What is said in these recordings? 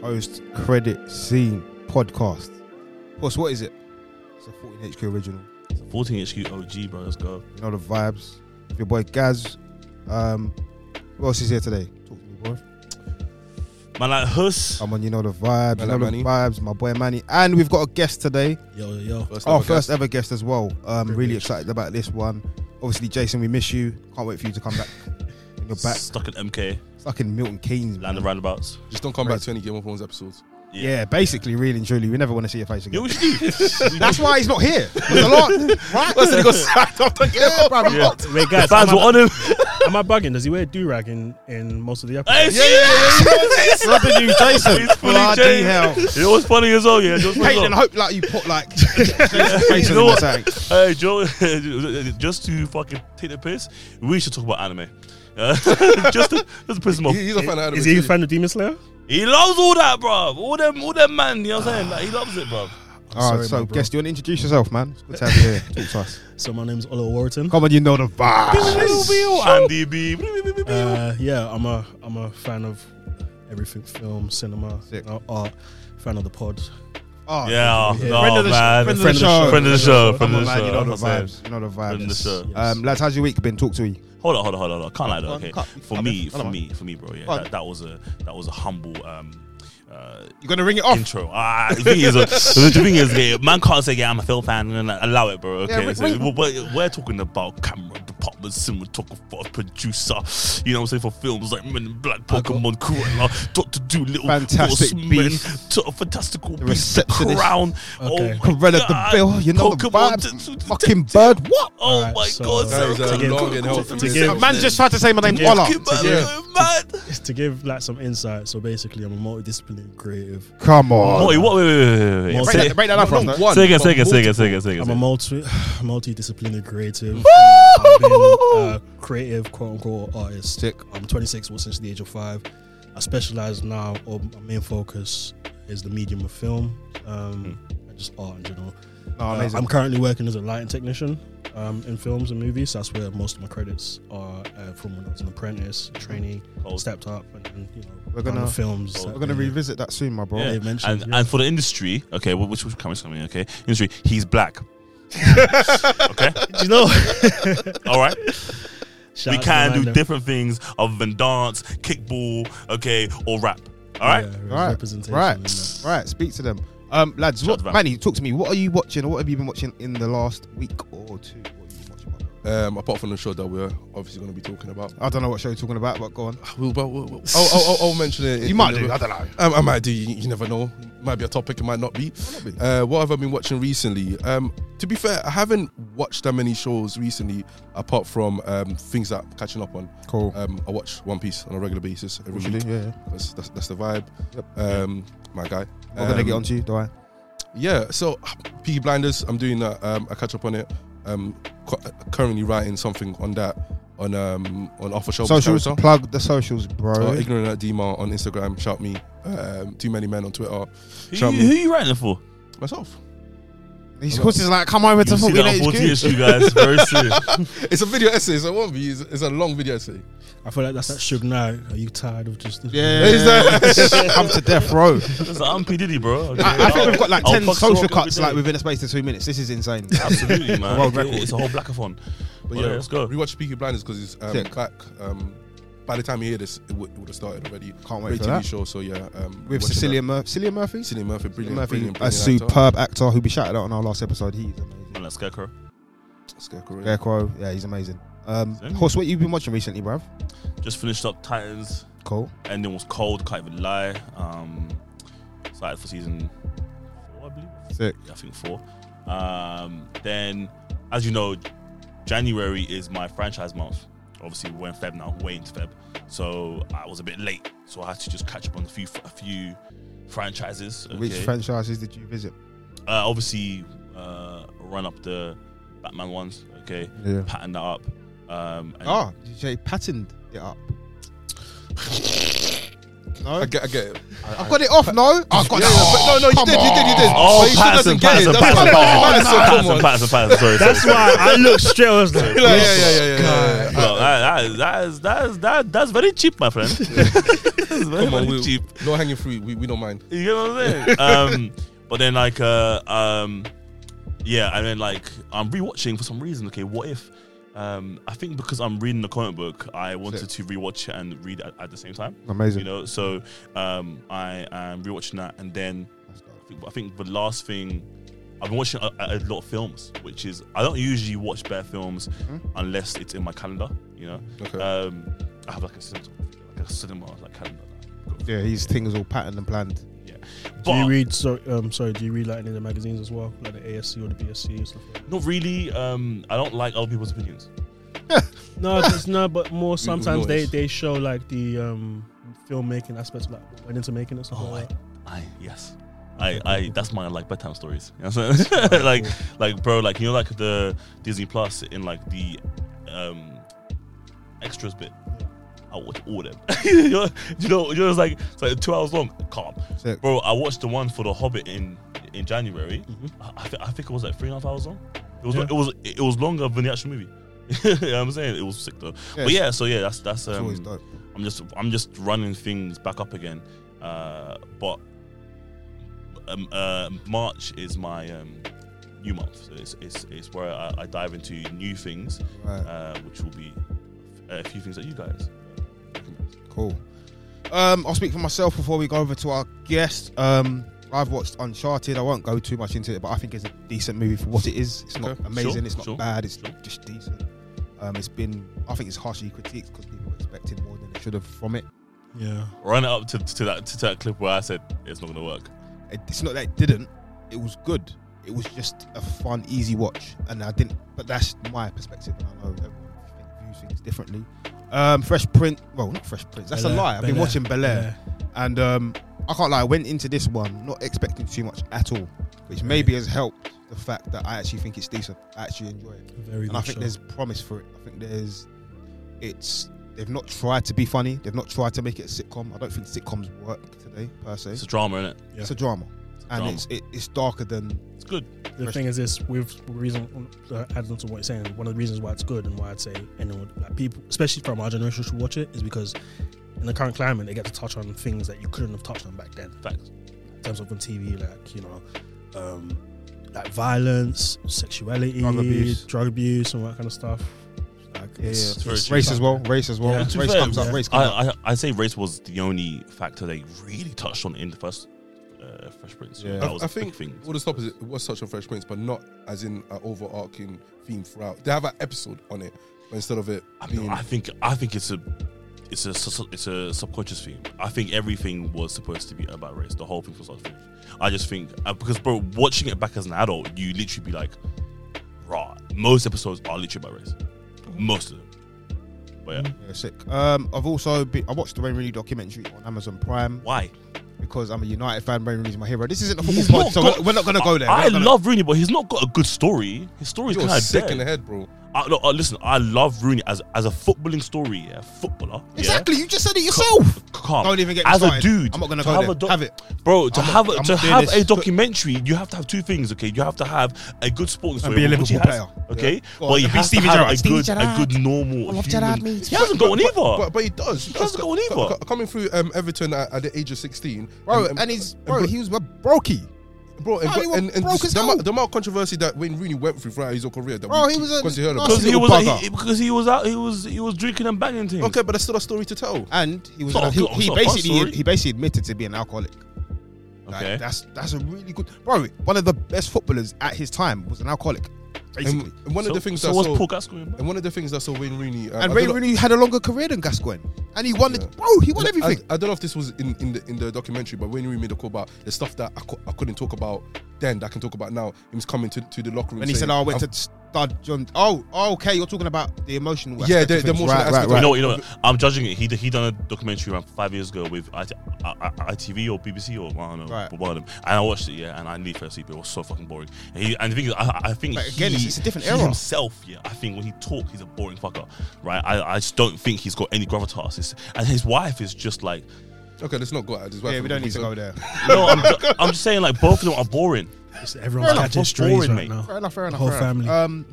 post credit scene podcast. Boss, what is it? It's a 14 HQ original. It's a 14 HQ OG, bro. Let's go. You know the vibes. Your boy Gaz. Um, who else is here today? Talk to me, boy. Man, like Hus. Come on, you know the vibes. You Man know like the Manny. vibes. My boy Manny, and we've got a guest today. Yo, yo, yo. First Our ever first guest. ever guest as well. Um, really excited about this one. Obviously, Jason, we miss you. Can't wait for you to come back. And You're back. Stuck in MK. Stuck in Milton Keynes. Land man. of roundabouts. Just don't come back to any Game of Thrones episodes. Yeah, basically, really and truly, we never want to see your face Yeah, again. what you do? That's why he's not here. There's a lot, right? Listen, he got sacked after Yeah, bro. Yeah. Wait, guys, Fans were I, on him. am I bugging? Does he wear do rag in, in most of the Hey, episodes? yeah, Loving you, Jason. He's fully Bloody changed. hell. You know what's funny as well, yeah? Just, Hey, and hope like you put like face You know on what? something. Hey, Joe, just to fucking take the piss, we should talk about anime. Uh, just, to, just to piss him off. He's a fan of anime. Is he a fan of Demon Slayer? He loves all that, bro. All them, all them man. You know what I'm saying? Like, he loves it, bro. All right, Sorry, so my bro. guest, you want to introduce yourself, man? It's good to have you here. Talk to us. So my name's Ola Aworetan. Come on, you know the vibes. Andy B. Uh, yeah, I'm a I'm a fan of everything film, cinema, Sick. uh, art. Fan of the pod. Oh, Yeah, Yeah. no, Friend of the, man. friend of the Friend of the show. show. Friend of the show. Friend Come of on, the man. show. You know the I'm vibes. You know the Friend of the vibes. show. Um, lads, how's your week been? Talk to me. Hold on, hold on, hold on. hold on. Can't lie though. Okay, for me, for me, for me, bro. Yeah, that, that was a that was a humble um uh You gonna ring it off? intro. Ah, the thing is, uh, the thing is, yeah, man can't say, yeah, I'm a film fan, and uh, allow it, bro. Okay, Yeah, so we're, we're, we're talking about camera department, cinematographer, producer. You know what I'm saying for films like Men in Black, Pokemon, Cruella, Doctor Dolittle, Fantastic Horseman, Beast. to- Fantastical The Beast, The Receptionist. Crown. Okay. Oh my Cruella the God. Bill. You know the Pokemon, vibes. t- t- t- Fucking bird. What? Oh Alright, my so- God, That is a long and healthy to give- A man just tried to say my name. Yeah. Ola. Fucking man, man. It's to give like some insight. So basically, I'm a multidisciplinary creative. Come on. Oh, wait, what? Wait, wait, wait, wait, wait. Multi- Say Break that, break that down for us. Not no? one, say again, but say again, say again, say again, say again. I'm say a again. multi multidisciplinary creative. I've been a creative quote unquote artist. Sick. I'm 26 well, since the age of five. I specialize now, or my main focus is the medium of film, um, and just art in general. No, Uh, amazing. I'm currently working as a lighting technician um, in films and movies. That's where most of my credits are uh, from when I was an apprentice, trainee, Cold. stepped up, and, and you know, We're gonna- films. We're We're gonna they- revisit that soon, my bro. Yeah. mentioned. And yeah. and for the industry, okay, well, which which camera's coming? Okay, industry, he's black. okay, Do you know? all right. Shout we can do different things other than dance, kickball, okay, or rap. All right. Yeah, Right. representation Right. Right. Speak to them. Um, lads, what, Manny, talk to me. What are you watching, or what have you been watching in the last week or two? What have you been watching, my bro? Um, apart from the show that we're obviously going to be talking about. I don't know what show you're talking about, but go on. We'll, we'll, we'll, I'll, I'll, I'll, mention it. You might do. I don't know. Um, I might do. You, you never know. It might be a topic. It might not be. Uh, what have I been watching recently? Um, to be fair, I haven't watched that many shows recently, apart from um, things that I'm catching up on. Cool. Um, I watch One Piece on a regular basis every week. yeah. yeah. That's, that's, that's the vibe. Yep. My guy. I'm gonna Um, get onto you, do I? Yeah, so Peaky Blinders, I'm doing that. Um, I catch up on it. Um, currently writing something on that on um on Offer Show. Socials, plug the socials, bro. Uh, ignorant at Dima on Instagram. Shout me. Um, too many men on Twitter. Who, Shout who me. you writing it for? Myself. These horses like, come over to You'll see Football that on 40 HQ. HQ, guys, very soon. It's a video essay, so it won't be. It's, it's a long video essay. I feel like that's that Suge Knight. Are you tired of just? Yeah, Is that- come to death row. That's I'm P Diddy, bro. Okay. I, I think we've got like I'll ten fuck social Stroke every cuts day. like within a space of two minutes. This is insane. Absolutely, man. World record. It's a whole blackathon. But Well, yeah, yeah, let's go. Rewatch Peaky Blinders because it's um, Sick. back. Um, by the time you hear this, it would, it would have started already. Can't wait Great for TV that. show. So yeah, um, With watching Cecilia Murphy. Cecilia Murphy? that. Cillian Murphy, brilliant, Murphy, brilliant, a brilliant actor. superb actor who we shouted out on our last episode. He's amazing. Man, let's Scarecrow. Scarecrow. Scarecrow, yeah, he's amazing. Um, Same. Horse, what you been watching recently, bruv? Just finished up Titans. Cool. Ending was cold. Can't even lie. Um, started for season four, I believe. Sick. Yeah, I think four. Um, then, as you know, January is my franchise month. Obviously, we're in Feb now, way into Feb, so I was a bit late. So I had to just catch up on a few, a few franchises. Which franchises did you visit? uh, obviously, uh, run up the Batman ones. Okay, Yeah. pattern that up. Um, Oh, did you say patterned it up? No, I get, I get it. I got it off. No, I got Yeah, it off. no, no, you Come did, you did, you did. Oh, But you still Patterson, doesn't get. Patterson, Patterson, Patterson, Patterson, Patterson. Patterson, Patterson, sorry, That's sorry. why I looked straight. I was like, Yeah, yeah, yeah, yeah, yeah, yeah. Look, that, that that is that is that is that that's very cheap, my friend. that's very, Come on, very cheap. no hanging fruit. We, we don't mind. You get what I'm saying? um, but then like uh, um, yeah, and then like I'm rewatching for some reason. Okay, what if? Um, I think because I'm reading the comic book, I wanted to rewatch it and read it at, at the same time. Amazing. You know, so um, I am rewatching that, and then I think, I think the last thing I've been watching a, a lot of films, which is I don't usually watch bare films Mhm. unless it's in my calendar. You know, Okay. um, I have like a cinema, like a cinema like calendar. Yeah, his things all patterned and planned. Do you read? So, um, sorry. Do you read like any of the magazines as well, like the ASC or the BSC and stuff? Like that? not really. Um, I don't like other people's opinions. No, just no, but more sometimes they they show like the um filmmaking aspects of like went into making it. Stuff Oh, like that. I yes. I, I that's my like bedtime stories. You know what I'm saying? like like bro, like you know like the Disney Plus in like the um extras bit. I watch all them. you know, you know, you know, it's like it's like two hours long. Calm, Sick. bro. I watched the one for the Hobbit in in January. Mhm. I, I, thi- I think it was like three and a half hours long. It was Yeah. it was it was longer than the actual movie. you know what I'm saying? It was sick though. But yeah, so yeah, that's that's always um, dope. I'm just I'm just running things back up again. Uh, but um, uh, March is my um, new month. So it's, it's, it's where I, I dive into new things, Right. uh, which will be a few things that you guys. Recommend. Cool. Um, I'll speak for myself before we go over to our guest. Um, I've watched Uncharted. I won't go too much into it, but I think it's a decent movie for what it is. It's not Okay. amazing. Sure, it's not sure, bad. It's sure. just decent. Um, it's been. I think it's harshly critiqued because people expected more than they should have from it. Yeah. Run it up to, to that to that clip where I said it's not going to work. it. It's not that it didn't. It was good. It was just a fun, easy watch, and I didn't. But that's my perspective, and I know everyone think, views things differently. Um, Fresh Print. Well, not Fresh Prince. That's a Bel-Air, lie. I've been Bel-Air, watching Bel Air. And um, I can't lie, I went into this one not expecting too much at all, which maybe has helped the fact that I actually think it's decent. I actually enjoy it, Very and I think show. there's promise for it. I think there's, it's they've not tried to be funny. They've not tried to make it a sitcom. I don't think sitcoms work today per se. It's a drama, isn't it? Yeah. It's a drama, and drama. it's it, it's darker than It's good. the Fresh- thing is this with reason uh, adding on to what you're saying one of the reasons why it's good and why i'd say anyone like people especially from our generation should watch it is because in the current climate they get to touch on things that you couldn't have touched on back then Facts. in terms of on tv like you know um like violence sexuality Drug abuse. drug abuse and all that kind of stuff like yeah, it's- it's it's- race as well. Race as well. Yeah. Race fair, comes up. Race comes up. I, I I say race was the only factor they really touched on in the first uh, Fresh Prince. Yeah. that I- was I a big think thing. All the stuff is it was such a Fresh Prince, but not as in an overarching theme throughout. They have an episode on it, but instead of it I, being mean, I think I think it's a it's a it's a subconscious theme. I think everything was supposed to be about race. The whole thing was start to. I just think uh, because bro, watching it back as an adult, you literally be like, raw. Most episodes are literally about race. Most of them. But yeah, Yeah, sick. Um, I've also been, I watched the Wayne Rooney documentary on Amazon Prime why? Because I'm a United fan. Rooney's my hero. This isn't a football pod, so got- we're, not gonna go there. We're I not gonna- love Rooney, but he's not got a good story. His story's you're kind of sick dead. in the head, bro. I, no, uh, listen, I love Rooney as as a footballing story. Yeah, footballer. yeah. Exactly. You just said it yourself. Calm. Don't even get as a dude. I'm not gonna to go have a doc- have it. bro. To I'm have a, I'm to have this. a documentary, you have to have two things. Okay, you have to have a good sporting And be a Liverpool has, player. Okay, Go but on, you have Stevie to have Gerrard. a Stevie good, a Gerrard. good normal. Love human- Gerrard, mate. He hasn't got one either. But, but he does. He, hasn't got one either. Co- co- Coming through um, Everton at, the age of 16. Bro, and, he's bro, he was a brokey. Bro, and, Bro, and, and broke as the, hell. amount, the amount of controversy that Wayne Rooney went through throughout his whole career. That Bro, we, he was a because he heard nasty because he little was bugger. he, because he was out. He was he was drinking and banging things. Okay, but that's still a story to tell. And he was It's not- he, it's not he a fun basically story. he basically admitted to being an alcoholic. Like, Okay. that's that's a really good bro. One of the best footballers at his time was an alcoholic, basically. And, and one so, of the things so that was saw, Paul Gascoigne. and one of the things that saw Wayne Rooney. Um, and I Ray Rooney had a longer career than Gascoigne, and he won Yeah. it. Bro, he won everything. I, I don't know if this was in, in the in the documentary, but Wayne Rooney made a call about the stuff that I, cou- I couldn't talk about then that I can talk about now. He was coming to, to the locker room. And he said, "Oh, I went "I'm- to stud John." Oh, oh, okay, you're talking about the emotional. Yeah, aspect the- of the things. emotional right, aspect right, right. You know, you know, I'm judging it. He he done a documentary around five years ago with I, I, I, ITV or BBC or I don't know, Right. one of them. And I watched it, yeah, and I nearly fell asleep. It was so fucking boring. And, he, and the thing is, I, I think But again, he, it's- it's a different he era. himself, yeah. I think when he talks, he's a boring fucker, right? I, I just don't think he's got any gravitas. It's, and his wife is just like, Okay, let's not go at this. Yeah, we don't need to go there. no, I'm, ju- I'm just saying, like both of them are boring. Just everyone's enough, catching what's strays right mate? now. Fair enough, fair enough. Whole fair enough. family. Um,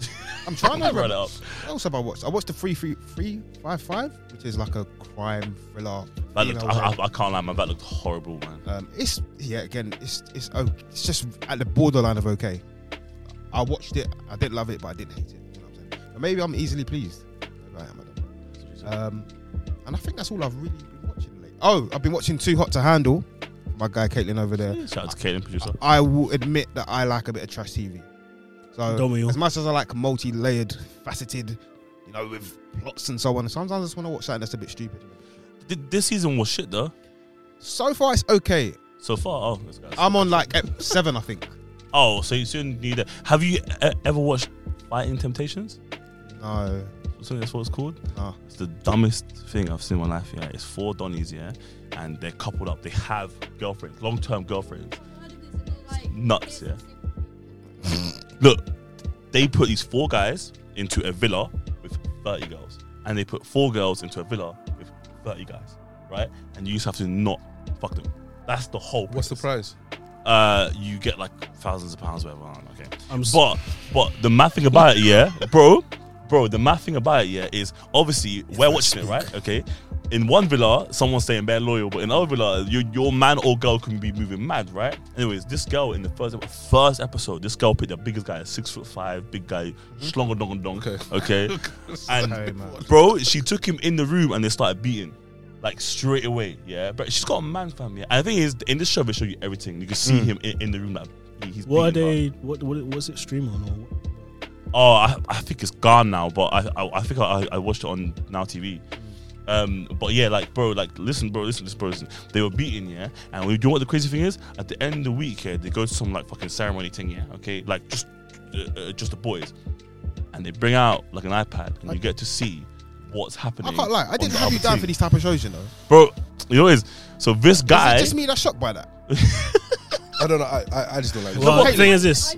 I'm trying to I remember. it up. What else have I watched? I watched the free free free five five, which is like a crime thriller. That looked, I. I, I can't lie, man. That looked horrible, man. Um, it's yeah, again, it's it's oh, it's just at the borderline of okay. I watched it. I didn't love it, but I didn't hate it. You know what I'm saying? But maybe I'm easily pleased. Maybe I am. I don't know. Um, and I think that's all I've really been watching lately. Oh, I've been watching Too Hot to Handle. My guy Caitlin over there. Shout out to Kaden, producer. I will admit that I like a bit of trash TV. So Don't we all? as much as I like multi-layered, faceted, you know, with plots and so on, sometimes I just want to watch something that's a bit stupid. Th- This season was shit though. So far, it's okay. So far, oh, this guy's- I'm on like ep- seven, I think. Oh, so you soon need it. Have you e- ever watched Fighting Temptations? No, I think that's what it's called. no. It's the dumbest thing I've seen in my life. Yeah, it's four Donnies, yeah, and they're coupled up. They have girlfriends, long-term girlfriends. Nuts, yeah. Look, they put these four guys into a villa with 30 girls, and they put four girls into a villa with 30 guys, right? And you just have to not fuck them. That's the whole. What's the premise. prize? Uh, you get like thousands of pounds, whatever. I don't Okay. I'm But but the mad thing about it, yeah, bro, bro, the mad thing about it, yeah, is obviously we're watching it, right? Okay. In one villa, someone's saying they're loyal, but in another villa, your, your man or girl can be moving mad, right? Anyways, this girl in the first first episode, this girl picked the biggest guy, six foot five, big guy, schlong dong dong. Okay. Okay. and Sorry, bro, she took him in the room and they started beating. Like straight away, yeah. But she's got a man family. And the thing is, in this show, they show you everything. You can see Mm. him in, in the room. Like he's What are beating her. they? What what was it stream on? Or what? Oh, I, I think it's gone now, but I I, I think I, I watched it on Now TV. Um, but yeah, like bro, like listen, bro, listen, listen, bro, listen. They were beating, yeah, and we, you know what the crazy thing is? At the end of the week, yeah, they go to some like fucking ceremony thing, yeah, okay, like just uh, uh, just the boys, and they bring out like an iPad, and you get to see what's happening. I can't lie. I didn't have you down team. for these type of shows, you know. bro. You know what it is? So this guy, Is it just me that's shocked by that? I don't know. I, I, I just don't like. it. Well, the thing is this.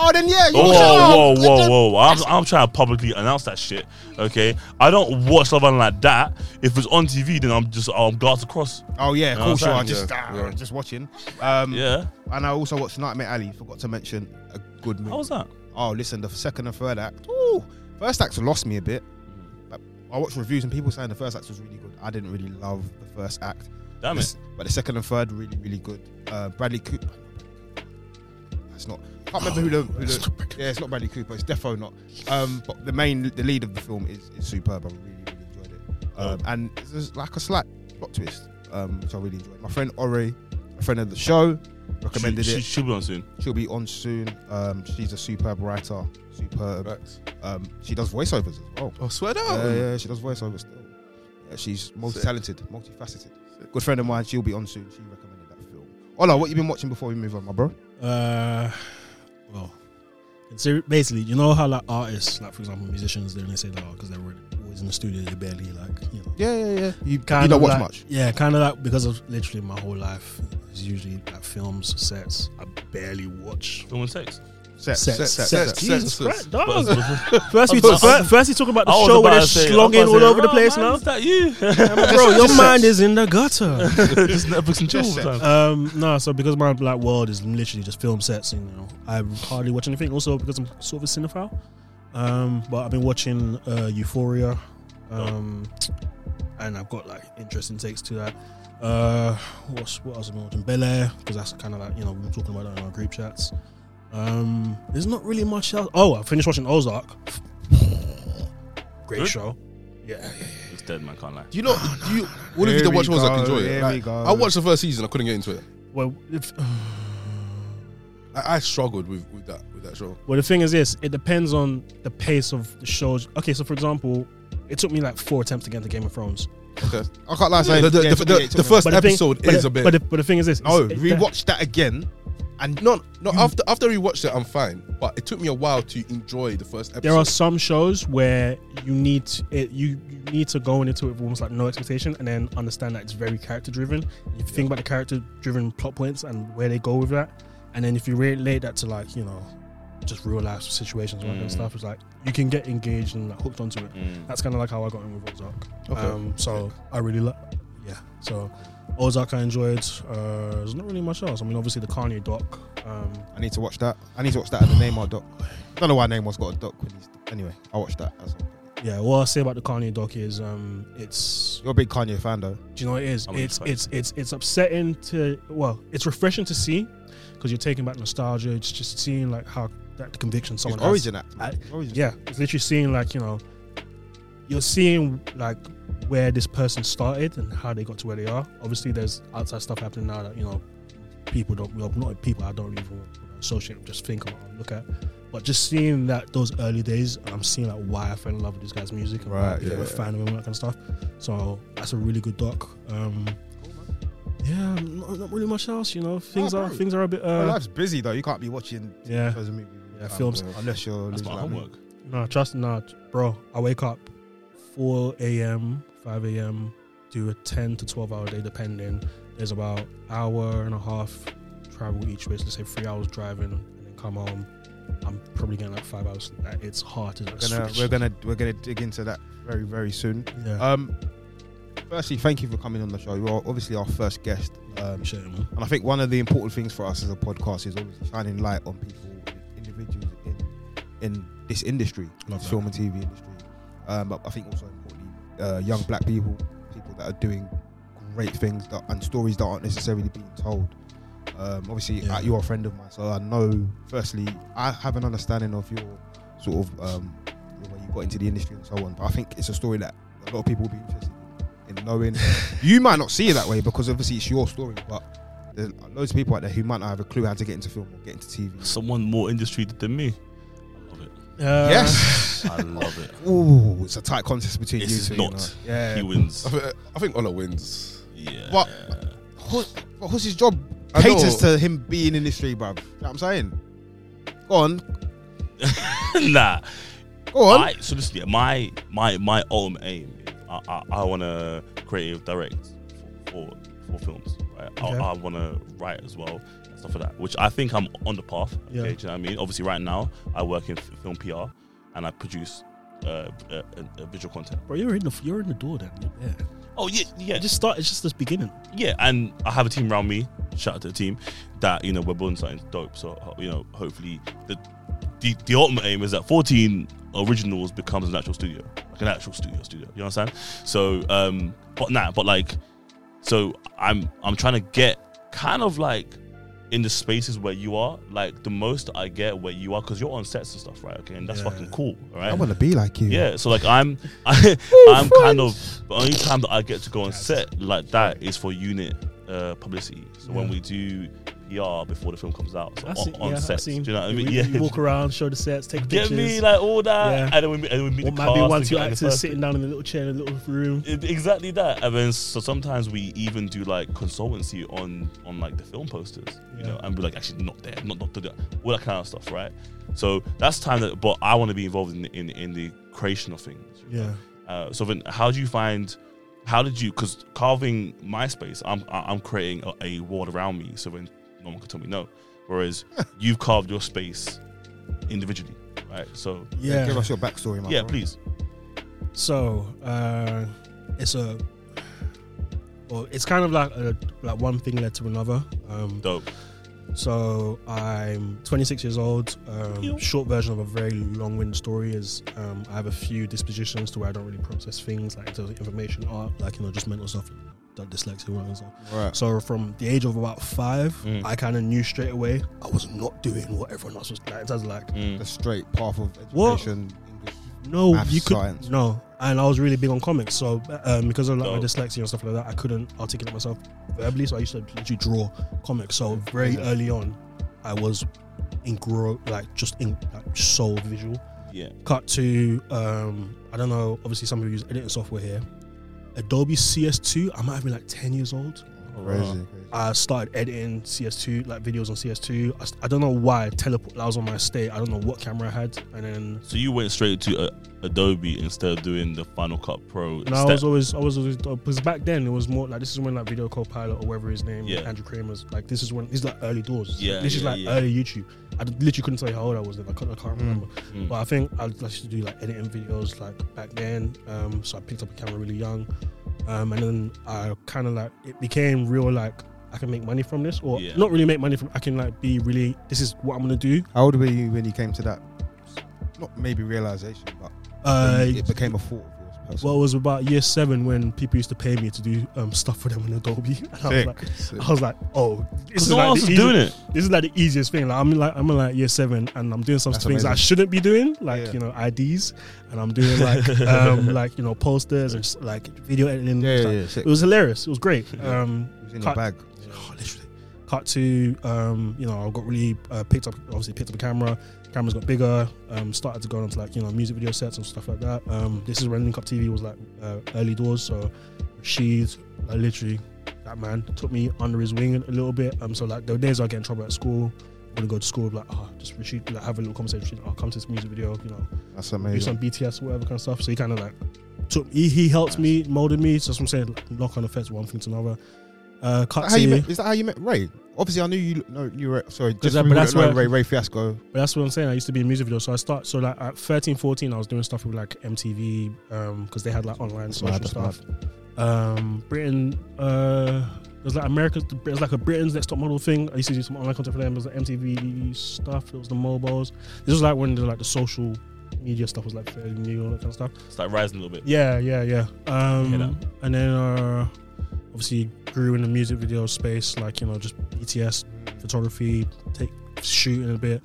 Oh, then yeah. You Whoa, whoa, whoa, whoa, whoa! I'm, I'm trying to publicly announce that shit. Okay, I don't watch Love Island like that. If it's on TV, then I'm just I'm guards across. Oh yeah, cool. what Sure, I'm just ah, Yeah, yeah. just watching. Um, Yeah, And I also watched Nightmare Alley. Forgot to mention a good movie. how was that? Oh, listen, the second and third act. Ooh, first act lost me a bit. But I watched reviews and people saying the first act was really good. I didn't really love the first act. Damn it! But the second and third really, really good. Uh, Bradley Cooper. That's not. I can't remember who the. Who the yeah, it's not Bradley Cooper. It's defo not. Um, but the main, the lead of the film is, is superb. I really, really enjoyed it. Um, and there's like a slight plot twist, um, which I really enjoyed. My friend Ore, a friend of the show, recommended she, it. She, will be on soon. She'll be on soon. Um, she's a superb writer. Superb. Um, she does voiceovers as well. Oh, swear down. Yeah, yeah, she does voiceovers still. Yeah, she's multi-talented, multifaceted. Good friend of mine. She'll be on soon. She recommended that film. Ola, what you been watching before we move on, my bro? Uh, well, so basically, you know how like artists, like for example, musicians, they only say that because they're always in the studio, they barely like you know. Yeah, yeah, yeah. You, Kind you don't of watch like- much. Yeah, kind of like because of literally my whole life is usually like films, sets. I barely watch Film and sex. Sets, Jesus. Christ, dog. First, we talk, first, you talk about the I was show where they're about to say- I was slonging about all to say, over the "Oh, place man, now. Is that you? Bro, your mind is in the gutter. just Netflix and chill all the time. Um, no, so because my like world is literally just film sets, you know, I hardly watch anything. Also because I'm sort of a cinephile. Um, but I've been watching uh, Euphoria, um, and I've got like interesting takes to that. Uh, what's what else have I been watching? Bel Air because that's kind of like you know we were talking about that in our group chats. Um, there's not really much else. Oh, I finished watching Ozark. Great Good? show. Yeah, yeah, It's dead, man. Can't lie. Do you know? Do you? What if you Here don't watch Ozark? go, Enjoy it. here Like, go. I watched the first season. I couldn't get into it. Well, if, I, I struggled with, with that with that show. Well, the thing is this: it depends on the pace of the shows. Okay, so for example, it took me like four attempts to get into Game of Thrones. Okay. I can't lie. saying, The, the, yeah, the, it took me- the, it took the me- first But the thing- episode but is the, a bit. But the, but the thing is this: No, it's- it- rewatch that again, and no, no. You- After after we watched it, I'm fine. But it took me a while to enjoy the first episode. There are some shows where you need to, it, you you need to go into it with almost like no expectation, and then understand that it's very character driven. If you think about the character driven plot points and where they go with that, and then if you relate that to like you know just real life situations and all that kind of Mm. stuff, it's like you can get engaged and like, hooked onto it. Mm. That's kind of like how I got in with Ozark. Okay. Um, so I really like, yeah. So Ozark I enjoyed. Uh, there's not really much else. I mean, obviously the Kanye doc. Um, I need to watch that. I need to watch that at the Neymar doc. I don't know why Neymar's got a doc. When he's, anyway, I'll watch that. That's all. yeah, what I say about the Kanye doc is, um, it's You're a big Kanye fan, though. do you know what it is? I'm It's fan. it's it's it's upsetting to well, it's refreshing to see because you're taking back nostalgia. It's just seeing like how that conviction His someone has. origin act. I- man. Origin. Yeah, it's literally seeing like you know, you're seeing like where this person started and how they got to where they are. Obviously, there's outside stuff happening now that you know people don't, well, not people I don't even associate, just think about, and look at. But just seeing that those early days, I'm seeing like why I fell in love with this guy's music and why Right, became yeah. a fan of him and that kind of stuff. So that's a really good doc. Um, yeah, not, not really much else. You know, things Oh, are things are a bit. Well, Uh, life's busy though. You can't be watching Yeah. shows and movies. all the Yeah, films. unless you're That's losing my like homework. No, trust no, bro. I wake up 4 a.m., 5 a.m., do a 10 to 12 hour day, depending. There's about hour and a half travel each way. So let's say three hours driving, and then come home. I'm probably getting like five hours. It's hard to like, We're gonna, switch. we're gonna we're gonna dig into that very very soon. yeah, Um, firstly, thank you for coming on the show. You're obviously our first guest, um, appreciate it, man. and I think one of the important things for us as a podcast is obviously shining light on people, individuals in in this industry, Love that. film and TV industry. Um, but I think also importantly, uh, young black people, people that are doing great things that, and stories that aren't necessarily being told. Um, obviously, Yeah. uh, you're a friend of mine, so I know. Firstly, I have an understanding of your sort of um, the way you got into the industry and so on. But I think it's a story that a lot of people will be interested in, in knowing. you might not see it that way because obviously it's your story, but there's loads of people out there who might not have a clue how to get into film or get into TV. Someone more industry than me. I love it. Uh, yes. I love it. Ooh, it's a tight contest between This you is two. you not. know. Yeah. He wins. I think, I think Ola wins. Yeah. What? Hus- But what's his job? I know. Caters to him being in this industry, bruv. You know what I'm saying? Go on. nah. Go on. I, so listen, yeah, my my my ultimate aim, is I I, I want to creative direct for, for for films. Right, Okay. I, I want to write as well and stuff like that. Which I think I'm on the path. Yeah. Okay, do you know what I mean? Obviously, right now I work in film PR and I produce uh, uh, uh, visual content. Bro, you're in the you're in the door then. Yeah, Oh yeah, yeah, It just start. It's just the beginning. yeah. And I have a team around me. Shout out to the team that you know we're building something dope. So you know, hopefully the the, the ultimate aim is that 14 originals becomes an actual studio, like an actual studio studio. You know what I'm saying? So, um, but nah, but like, so I'm I'm trying to get kind of like in the spaces where you are, like the most I get where you are, because you're on sets and stuff, right? Okay, and that's Yeah. fucking cool, all right? I want to be like you. Yeah, so like I'm, I, I'm kind of the only time that I get to go on set like that is for unit uh, publicity. So when we do PR before the film comes out, so I've on, seen- on yeah, set. Do you know what I mean? you- Yeah, you walk around, show the sets, take get pictures. me like all that, Yeah. and then we meet, and then we meet What the might be one, we two actors sitting down in a little chair in a little room. it- exactly that and then so sometimes we even do like consultancy on on like the film posters you know and we're like actually not there not not that all that kind of stuff right so that's time that but i want to be involved in the, in, in the creation of things Yeah. uh, so then how do you find how did you because carving my space i'm i'm creating a, a world around me so then no one can tell me no whereas you've carved your space individually right so Yeah. Give us your backstory, man. yeah please So uh, it's a well, it's kind of like a, like one thing led to another. Um, dope so I'm 26 years old. Um, short version of a very long-winded story is um, I have a few dispositions to where I don't really process things like in terms of information, art, like you know just mental stuff, like dyslexia, all that. Right. So from the age of about five, Mm. I kind of knew straight away I was not doing what everyone else was like. In terms of like Mm. The straight path of education, English. No, Maths, you could science. no. And I was really big on comics, so um, because of like my dyslexia and stuff like that, I couldn't articulate myself verbally. So I used to literally draw comics. So very Yeah. early on, I was engro like just in like so visual. yeah Cut to um, I don't know. Obviously, some people use editing software here. Adobe CS2. I might have been like ten years old. Crazy, crazy. I started editing CS2 like videos on CS2. I, I don't know why teleport. That was on my state. I don't know what camera I had, and then So you went straight to uh, Adobe instead of doing the Final Cut Pro. No, I was always, I was always, because back then it was more like this is when like Video Copilot or whatever his name, Yeah. Andrew Kramer's like this is when this is like early doors. Yeah, this is like yeah. early YouTube. I literally couldn't tell you how old I was then. I can't, I can't Mm. remember. Mm. But I think I used to do like editing videos like back then. Um, so I picked up a camera really young. Um, and then I kind of like it became real like I can make money from this, or Yeah. not really make money from. I can like be really. This is what I'm gonna do. How old were you when you came to that? Not maybe realization, but Uh, it became a thought of yours. personally. well, it was about year seven when people used to pay me to do um, stuff for them in Adobe. And I was Sick. like, I was like, oh, this Because is no like one the else is easy- doing it. this is like the easiest thing. Like I'm like I'm in like year seven and I'm doing some That's things I shouldn't be doing, like Yeah. you know IDs, and I'm doing like um like you know posters and s- like video editing. yeah, yeah, yeah. It was hilarious. It was great. Um, It was in cut- your bag. oh, literally. Cut to um, you know I got really uh, picked up obviously picked up the camera. Cameras got bigger. Um, started to go onto like you know music video sets and stuff like that. Um, this is when Link Up TV was like uh, early doors. So she's like literally that man took me under his wing a little bit. Um, so like were days I get in trouble at school. Wouldn't go to school, like, oh, just Rashid, like, have a little conversation. I'll come to this music video, you know, That's amazing. do some BTS whatever kind of stuff. So he kind of like took, he, he helped me, molded me. So that's what I'm saying, like, knock on effects, one thing to another. Uh, cut Is that, how you to, met, is that how you met Ray? Obviously, I knew you. No, you were sorry. Just that- but that's where- Ray Ray Fiasco. But that's what I'm saying. I used to be in music videos. So I start so like at 13, 14, I was doing stuff with like MTV because they had like online social mad, stuff. Um, Britain, uh, there's like America's. There's like a Britain's Next Top Model thing. I used to do some online content for them. There was like MTV stuff. It was the mobiles. This was like when the like the social media stuff was like fairly new and that kind of stuff. It's like rising a little bit. Yeah, yeah, yeah. Um, and then uh, obviously grew in the music video space, like you know, just BTS photography, take shooting a bit.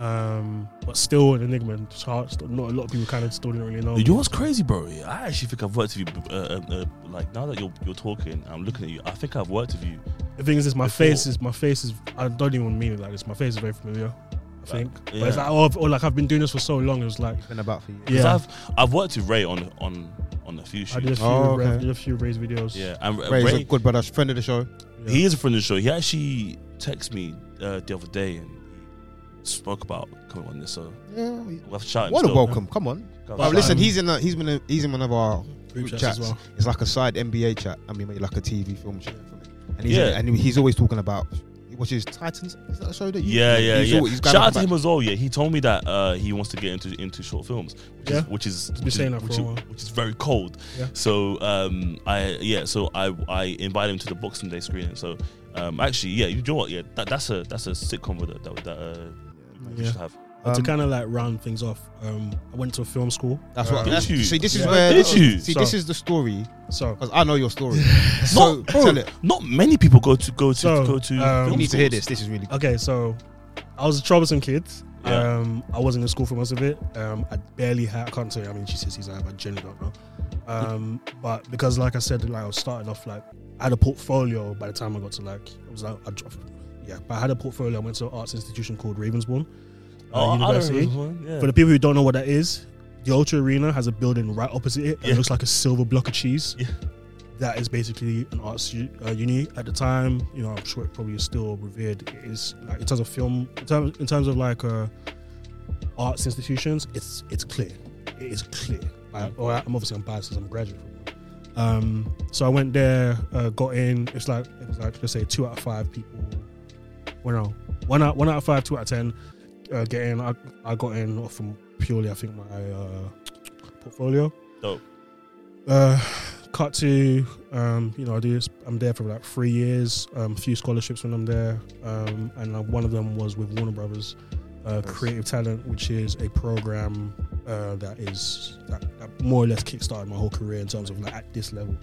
Um, but still an enigma. It's hard. still- Not a lot of people kind of still didn't really know. You know what's crazy, bro? I actually think I've worked with you. Uh, uh, uh, like now that you're you're talking, I'm looking at you. I think I've worked with you. The thing is, this my Before. face is my face is. I don't even mean it like this. My face is very familiar. I think, but it's like, oh, I've- or like I've been doing this for so long. It was like, It's been about for you. Because yeah, I've I've worked with Ray on on on a few I did a few, Oh, Rev- okay. did a few raised videos. Yeah, and Ray's Ray, a good brother, friend of the show. Yeah. he is a friend of the show. He actually texted me uh, the other day and he spoke about coming on this. So Yeah, we'll have to shout him. what a still. welcome! Come on. Go Well, shout listen, him. he's in. A, he's in. A, he's in one of our group group chats, chats. as well. It's like a side NBA chat. I mean, like a TV film chat. And he's Yeah. and he's always talking about. Which is Titans? Is that a show that you? Yeah, yeah, he's yeah. Shout out to him as well. Yeah, he told me that uh, he wants to get into into short films, which Yeah. is which is which is, saying that for which, is, which is very cold. Yeah. So um, I yeah, so I I invited him to the Boxing Day screening. So um, actually, yeah, you know what? Yeah, that, that's a that's a sitcom that that, that uh, we Yeah. should have. But to Um, kind of like round things off, um, I went to a film school. That's what. Did That's, you? see, this is Yeah. where. Did you? See, So- this is the story So because I know your story. so Not- bro, tell it. Not many people go to go to So, go to. um, You film need to hear schools. this. This is really. Good. Okay, so I was a troublesome kid. Yeah. Um, I wasn't in school for most of it. Um, I barely had. I can't tell say. I mean, GCSEs I have. I genuinely don't know. Um, but because, like I said, like I was starting off like I had a portfolio. By the time I got to like, I was like, I dropped, yeah. But I had a portfolio. I went to an arts institution called Ravensbourne Oh, University. Yeah. For the people who don't know what that is, the O2 Arena has a building right opposite it. Yeah. It looks like a silver block of cheese. Yeah. That is basically an arts uh, uni at the time. You know, I'm sure it probably is still revered. It is like in terms of film, in terms, in terms of like uh, arts institutions, it's it's clear. It is clear. I, or I'm obviously I'm biased because I'm a graduate from. Um, so I went there, uh, got in. It's like it was like let's say two out of five people. Well, no, one out one out of five, two out of ten uh, get in. I, I got in from purely, I think, my uh, portfolio. Dope. Uh, cut to, um, you know, I do this. I'm there for like three years. Um, a few scholarships when I'm there, um, and uh, one of them was with Warner Brothers, uh, Nice. Creative Talent, which is a program uh, that is that, that more or less kickstarted my whole career in terms of like at this level.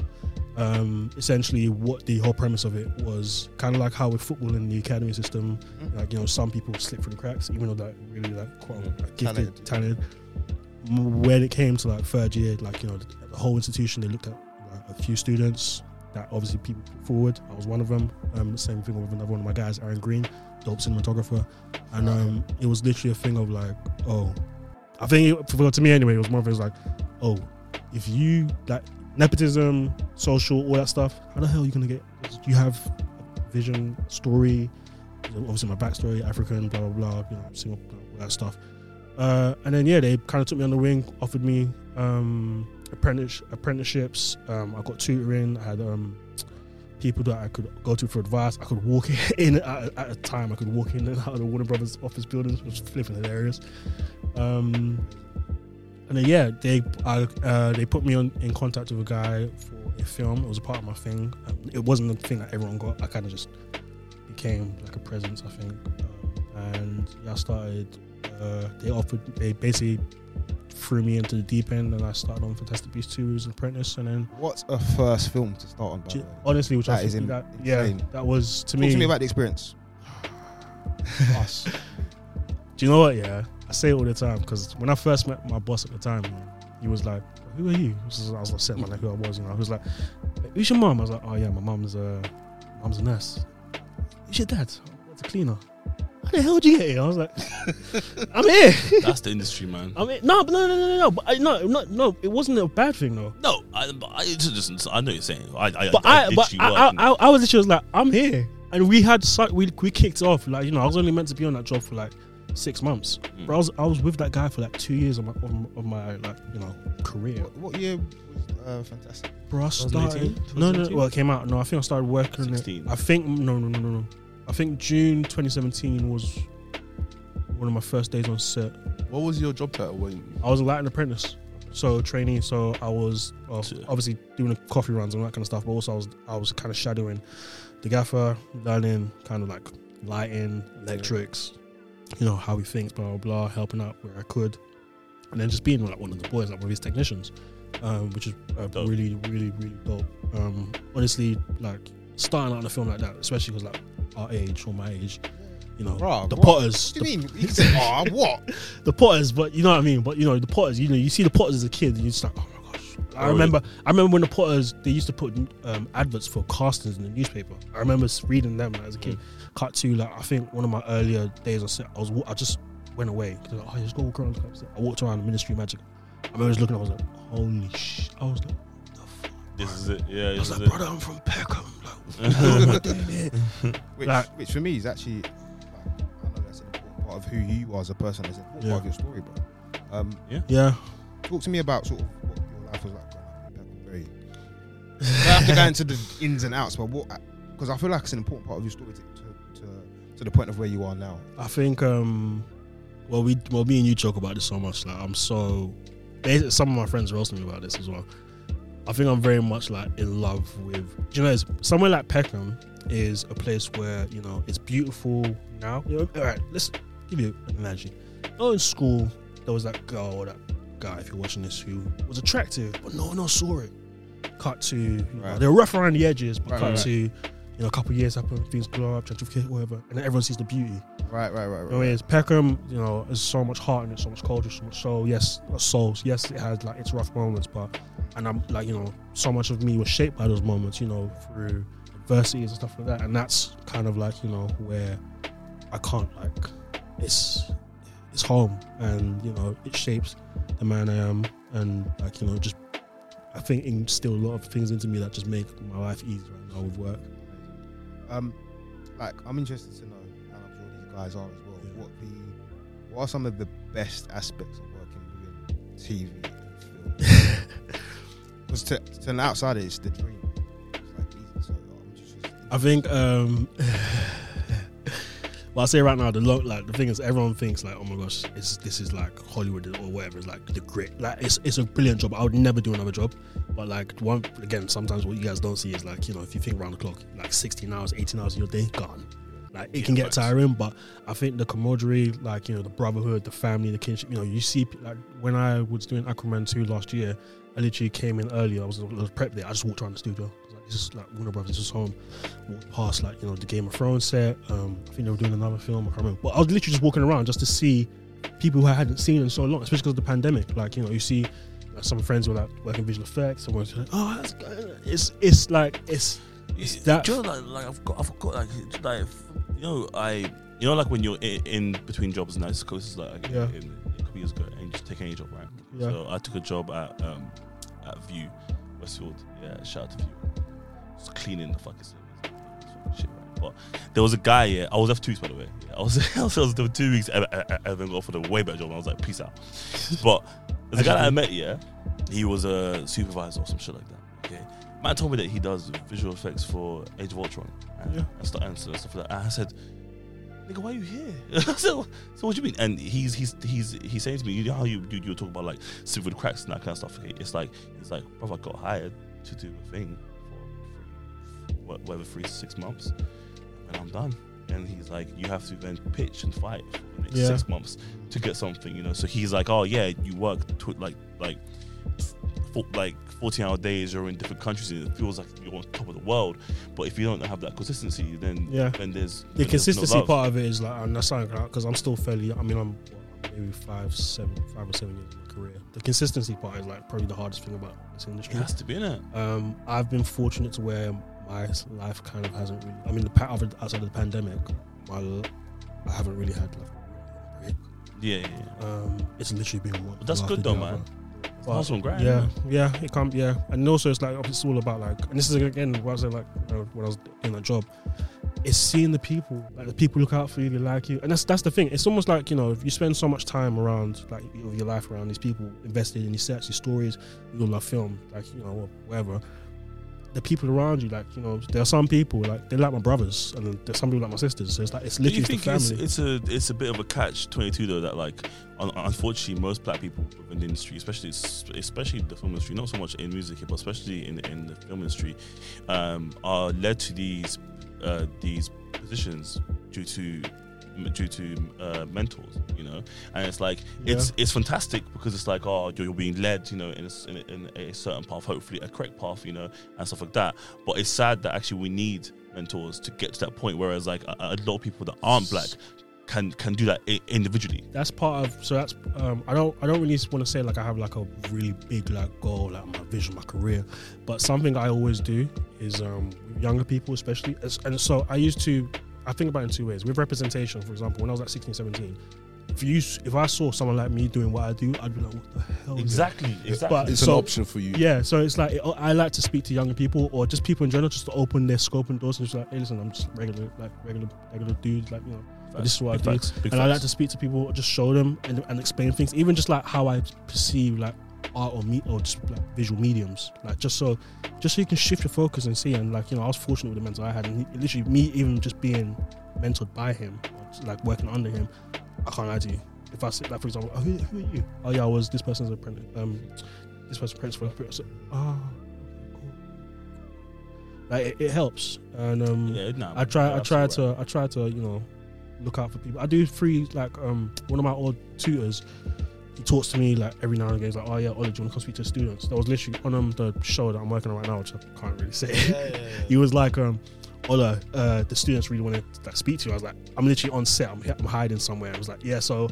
Um, essentially, what the whole premise of it was kind of like how with football in the academy system, Mhm. like you know, some people slip through the cracks, even though they're really like quite like, gifted, Talented. When it came to like third year, like you know, the, whole institution, they looked at like, a few students that obviously people put forward. I was one of them. Um, same thing with another one of my guys, Aaron Green, dope cinematographer, and um, it was literally a thing of like, oh, I think it, for, to me anyway, it was more of it was like, oh, if you like nepotism, social, all that stuff, how the hell are you gonna get? You have a vision, story, obviously my backstory, African, blah blah blah, you know, single, all that stuff. Uh, and then yeah, they kind of took me on the wing, offered me um, apprentice apprenticeships. Um, I got tutoring. I had um, people that I could go to for advice. I could walk in at, at a time. I could walk in and out of the Warner Brothers office buildings, which was flipping hilarious. Um, and then yeah, they I, uh, they put me on in contact with a guy for a film. It was a part of my thing. Um, it wasn't the thing that everyone got. I kind of just became like a presence, I think. Um, and yeah, I started. Uh, they offered. They basically threw me into the deep end, and I started on Fantastic Beasts two as an apprentice, and then What's a first film to start on? Honestly, which I That is think in- that, yeah, that was to Talk me. to me about the experience. Us. Do you know what? Yeah, I say it all the time because when I first met my boss at the time, he was like, "Who are you?" I was, I was like, saying like who I was. You know, he was like, "Who's your mom?" I was like, "Oh yeah, my mom's a mom's a nurse." Who's your dad? Oh, What's a cleaner? How the hell did you get here? I was like, "I'm here." That's the industry, man. I mean, no, but no, no, no, no, no, but I, no, no, no. It wasn't a bad thing though. No, I, but I just I know what you're saying. I, I, But I, I, but I, I, I, I was literally was like, I'm here, and we had we we kicked off like you know I was only meant to be on that job for like six months, Mm. but I was I was with that guy for like two years of my of, my- of my like you know career. What, what year was uh, fantastic? Bro, I started. No, no, well, it came out. No, I think I started working. on it. I think no, no, no, no, no. I think June 2017 was one of my first days on set. What was your job title when? I was a lighting apprentice, so trainee. So I was well, Sure. obviously doing the coffee runs and that kind of stuff, but also I was I was kind of shadowing the gaffer, learning kind of like lighting, electrics, you know how he thinks, blah blah blah, helping out where I could, and then just being like one of the boys, like one of his technicians, um, which is uh, really really really dope. Um, honestly, like starting out on a film like that, especially because like our age or my age. You know, Bruh, the what? Potters, What do you the mean? You can say, oh, what? the Potters, but you know what I mean. But you know the Potters, you know, you see the Potters as a kid, and you're just like, oh my. I Oh, remember, I remember when the Potters they used to put um, adverts for castings in the newspaper. I remember reading them as a kid. Cut to like I think one of my earlier days on set, I was I just went away. 'Cause, like, oh, just go walk around. I walked around the Ministry of Magic. I remember just looking. I was like, holy sh! I was like, what the fuck? This is it. Yeah, I this was is like, it. brother, I'm from Peckham. Like, what am I doing here? Which, Like- which for me is actually, like, I know that's an important part of who you are as a person. It's an important Yeah. part of your story, bro. Um, Yeah, talk to me about sort of what your life was like growing up in Bay. I have to go into the ins and outs, but what? Because I feel like it's an important part of your story to, to, to, to the point of where you are now. I think um well we well me and you talk about this so much like I'm so basi- some of my friends roast me about this as well. I think I'm very much like in love with do you know it's, somewhere like Peckham is a place where you know it's beautiful now. You know, all right, let's give you an analogy. Oh, in school there was that girl or that guy if you're watching this who was attractive but no one else saw it. Cut to you know, Right. they were rough around the edges, but Right, cut right, to you know a couple of years happen, things glow up, gentrification, whatever, and then everyone sees the beauty. Right, right, right, right. it's Peckham, you know, there's so much heart in it, so much culture, so much soul. Yes, souls. Yes, it has like its rough moments, but and I'm like, you know, so much of me was shaped by those moments, you know, through adversities and stuff like that. And that's kind of like, you know, where I can't like it's it's home and, you know, it shapes the man I am and like, you know, just I think instill a lot of things into me that just make my life easier right now with work. Um, like I'm interested to know, and I'm sure these guys are as well. Yeah. What the, what are some of the best aspects of working within TV and film? Because to, to an outsider, it's the dream. It's like easy. So I think um well I say right now the lo- like the thing is everyone thinks like oh my gosh it's, this is like Hollywood or whatever it's like the grit like it's it's a brilliant job. I would never do another job. But like one again sometimes what you guys don't see is like you know if you think around the clock like 16 hours 18 hours of your day gone. Like it can get tiring but I think the camaraderie like you know the brotherhood the family the kinship you know you see like when I was doing Aquaman 2 last year I literally came in earlier I was, I was prepped there. I just walked around the studio. I was like, this is like Warner Brothers this is home walked past like you know the Game of Thrones set. Um, I think they were doing another film. I can't remember. But I was literally just walking around just to see people who I hadn't seen in so long, especially because of the pandemic. Like you know, you see like, some friends were like working visual effects. Someone's like, oh, that's good. it's it's like it's It's that- you know, like, like I've got, I've got like, like, you know, I, you know, like when you're in, in between jobs, and that's because like Yeah. in, a couple years ago, and you just take any job, right? Yeah. So I took a job at um at Vue, Westfield. Yeah, shout out to Vue. Cleaning the fucking service. Shit, right? But there was a guy. Yeah, I was there for two weeks, by the way. Yeah, I was, I was there for two weeks. I, I, I, I then got offered a way better job. And I was like, peace out. But there's a guy that I met. Yeah, he was a supervisor or some shit like that. Okay, man told me that he does visual effects for Age of Ultron and, Yeah. and, stuff, and stuff like that. And I said, nigga, why are you here? so, so what do you mean? And he's he's he's he's saying to me, you know how you you, you talk about like civil cracks and that kind of stuff. Okay, it's like he's like, bro, I got hired to do a thing for, for what- whatever three to six months, and I'm done. And he's like, you have to then pitch and fight for the next Yeah. six months to get something, you know. So he's like, oh yeah, you work tw- like like like 14 hour days you're in different countries and it feels like you're on top of the world but if you don't have that consistency then Yeah. then there's the then there's no consistency part of it is like, and that's something because I'm still fairly. I mean, I'm maybe five, seven, five or seven years in my career. The consistency part is like probably the hardest thing about this it industry. has to be in it Um, I've been fortunate to where my life kind of hasn't really. I mean, the pa- outside of the pandemic, my I haven't really had like a break. yeah yeah, yeah. Um, it's literally been one. But that's good though, man. But, and grind, Yeah, man. yeah, it can't. Yeah, and also it's like it's all about like, and this is again what I said like you know, when I was doing that job. It's seeing the people, like the people look out for you, they like you, and that's that's the thing. It's almost like you know, if you spend so much time around like of your life around these people, invested in these sets, these stories, you love film, like you know, whatever. The people around you, like you know, there are some people like they're like my brothers, and there's some people like my sisters. So it's like it's Do you literally think it's, family. it's a it's a bit of a catch twenty two though that like un- unfortunately most black people within the industry, especially especially the film industry, not so much in music but especially in in the film industry, um, are led to these uh, these positions due to due to uh, mentors, you know, and it's like it's it's fantastic because it's like oh you're, you're being led, you know, in a, in, a, in a certain path, hopefully a correct path, you know, and stuff like that. But it's sad that actually we need mentors to get to that point. Whereas like a, a lot of people that aren't black can can do that individually. that's part of so that's um i don't i don't really want to say like i have like a really big like goal like my vision my career but something i always do is um younger people especially and so i used to i think about it in two ways with representation for example when i was at 16 17 if you if i saw someone like me doing what i do i'd be like what the hell Exactly, exactly. But- It's So- an option for you. yeah, so it's like I like to speak to younger people or just people in general, just to open their scope and doors and just like, hey, listen, I'm just regular, like regular, regular dude, like you know, but this is what Big I do. facts, big and I like to speak to people, just show them and, and explain things, even just like how I perceive like art or me or just like visual mediums, like just so, just so you can shift your focus and see. And like you know, I was fortunate with the mentor I had, and he, literally me even just being mentored by him, like working under him, I can't lie to you. If I sit like for example, oh, who, who are you? Oh yeah, I was this person's apprentice. Um, this person's apprentice for a so, oh, cool. Like it, it helps, and um, yeah, nah, I try. I try to. I try to. You know, look out for people. I do free. Like um, one of my old tutors. He talks to me like every now and again. He's like, "Oh yeah, Ollie, do you want to come speak to the students?" That was literally on um, the show that I'm working on right now, which I can't really say. he was like, um, Ola, uh, the students really want to like, speak to you. I was like, I'm literally on set. I'm, I'm hiding somewhere. I was like, yeah. So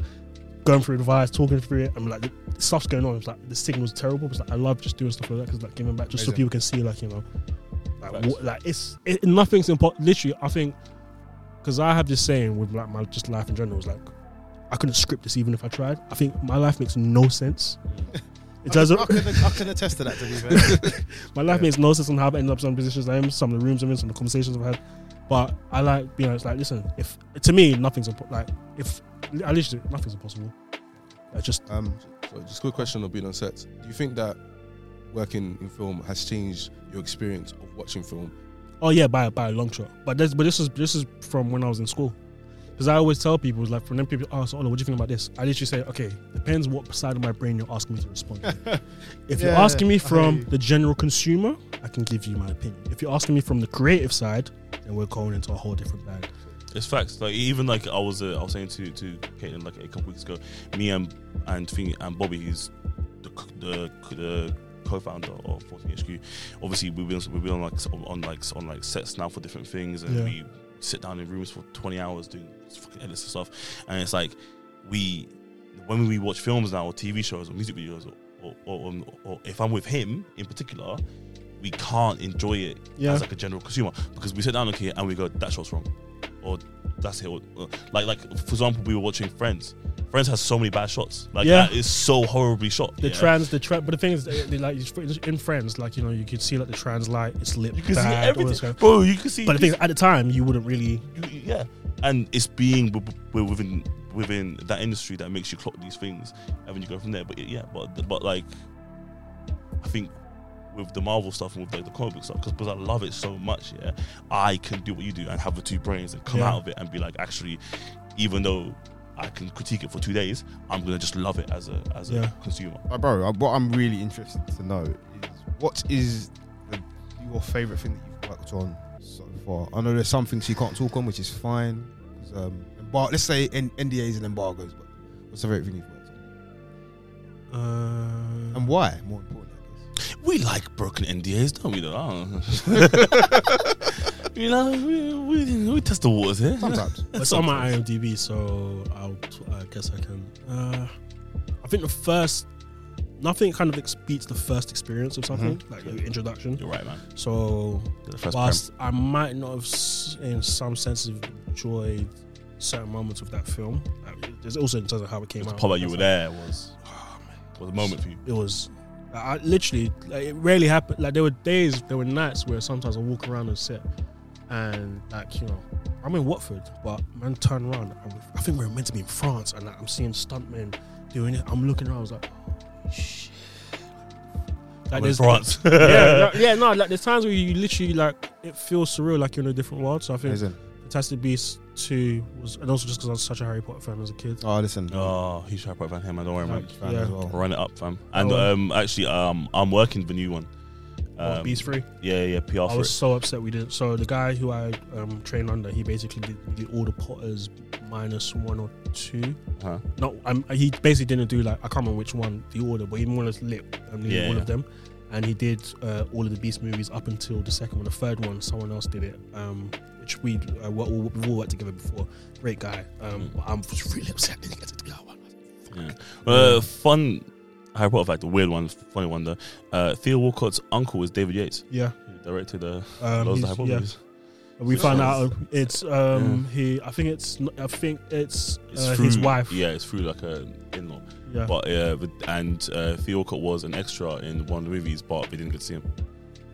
going through advice, talking through it. I'm like, the stuff's going on. It's like the signal's terrible. But it's like I love just doing stuff like that because like giving back, just so people can see like you know, like what, like it's it, nothing's important. Literally, I think because I have this saying with like my just life in general is like I couldn't script this even if I tried. I think my life makes no sense. It doesn't. I can, I can attest to that. To be fair, My life Yeah. makes no sense on how I've ended up in some positions I am, some of the rooms I'm in, some of the conversations I've had. But I like being honest, like, listen, if to me nothing's impo- like if I literally nothing's impossible. I just um, So just a quick question of being on set. Do you think that working in film has changed your experience of watching film? oh yeah, by by a long shot. But this but this is this is from when I was in school. Because I always tell people, it's like, from them people ask, oh, what do you think about this? I literally say, okay, depends what side of my brain you're asking me to respond to. If you're asking me from you. the general consumer, I can give you my opinion. If you're asking me from the creative side, then we're going into a whole different bag. It's facts. Like even like I was, uh, I was saying to to Caitlin like a couple weeks ago, me and and thing and Bobby, who's the the the co-founder of 14 HQ. Obviously, we've been we've been on like s- on like on like sets now for different things, and Yeah. we sit down in rooms for 20 hours doing fucking edits and stuff. And it's like we when we watch films now or TV shows or music videos or or, or, or if I'm with him in particular. We can't enjoy it Yeah. as like a general consumer because we sit down okay and we go that shot's wrong or that's it. Like, like for example, we were watching Friends. Friends has so many bad shots. Like, Yeah. yeah, it's so horribly shot. The yeah. trans, the trans, but the thing is, they, they like in Friends, like you know, you could see like the trans light, it's lit you can bad, see everything, kind of- bro. You can see. But the thing is, at the time, you wouldn't really. you- yeah, and it's being w- w- within within that industry that makes you clock these things, and then you go from there. But yeah, but but like, I think with the Marvel stuff and with like the comic book stuff because because I love it so much. Yeah, I can do what you do and have the two brains and come Yeah. out of it and be like, actually, even though I can critique it for two days, I'm gonna just love it as a as Yeah. a consumer. Uh, bro, uh, what I'm really interested to know is what is the, your favorite thing that you've worked on so far? I know there's some things you can't talk on, which is fine. 'Cause, Um, embar- let's say N- NDAs and embargoes, but what's the favorite thing you've worked on? Uh, And why? More importantly, I guess. We like broken NDAs, don't we? Though, you know, we, we, we test the waters here. Sometimes. it's on my IMDb, so I'll, I guess I can. Uh, I think the first, nothing kind of ex- beats the first experience of something, like your introduction. You're right, man. So, The first I might not have, s- in some sense, have enjoyed certain moments of that film, like, there's also in terms of how it came prem, out. the part that you were like, there was oh, was a moment for you. It was. I literally, like, it rarely happened. Like there were days, there were nights where sometimes I walk around and sit, and like you know, I'm in Watford, but man, turn around. I think we are meant to be in France, and like, I'm seeing stuntmen doing it. I'm looking around. I was like, oh, shit. Like I'm in there's France. yeah, like, yeah, no, like there's times where you literally like it feels surreal, like you're in a different world. So I think Amazing. Fantastic Beasts two was, and also just because I was such a Harry Potter fan as a kid. Oh, listen. Oh, he's Harry Potter fan here, man. Don't worry, man. Huge fan yeah. as well. Run it up, fam. And Oh. um, actually, um, I'm working the new one. Um, Beast Free. Yeah, yeah, PR I for was it. so upset we didn't. So the guy who I um, trained under, he basically did, did all the Potters minus one or two. Huh? No, I'm, he basically didn't do like I can't remember which one the order, but he more or less lit um, nearly Yeah, all yeah. of them. And he did uh, all of the Beast movies up until the second one. The third one, someone else did it, um, which we uh, we all, we've all worked together before. Great guy. Um, Mm. I'm just really upset. Didn't get to go. Yeah. Uh, fun Harry Potter fact, a weird one, funny one though. Uh, Theo Walcott's uncle was David Yates. Yeah, He directed uh, um, loads of Harry Potter yeah. movies. We found out it's um he. I think it's I think it's, It's uh, through, his wife. Yeah, it's through like a in-law. Yeah. But uh, but- and uh, Theo Walcott was an extra in one of the movies, but we didn't get to see him.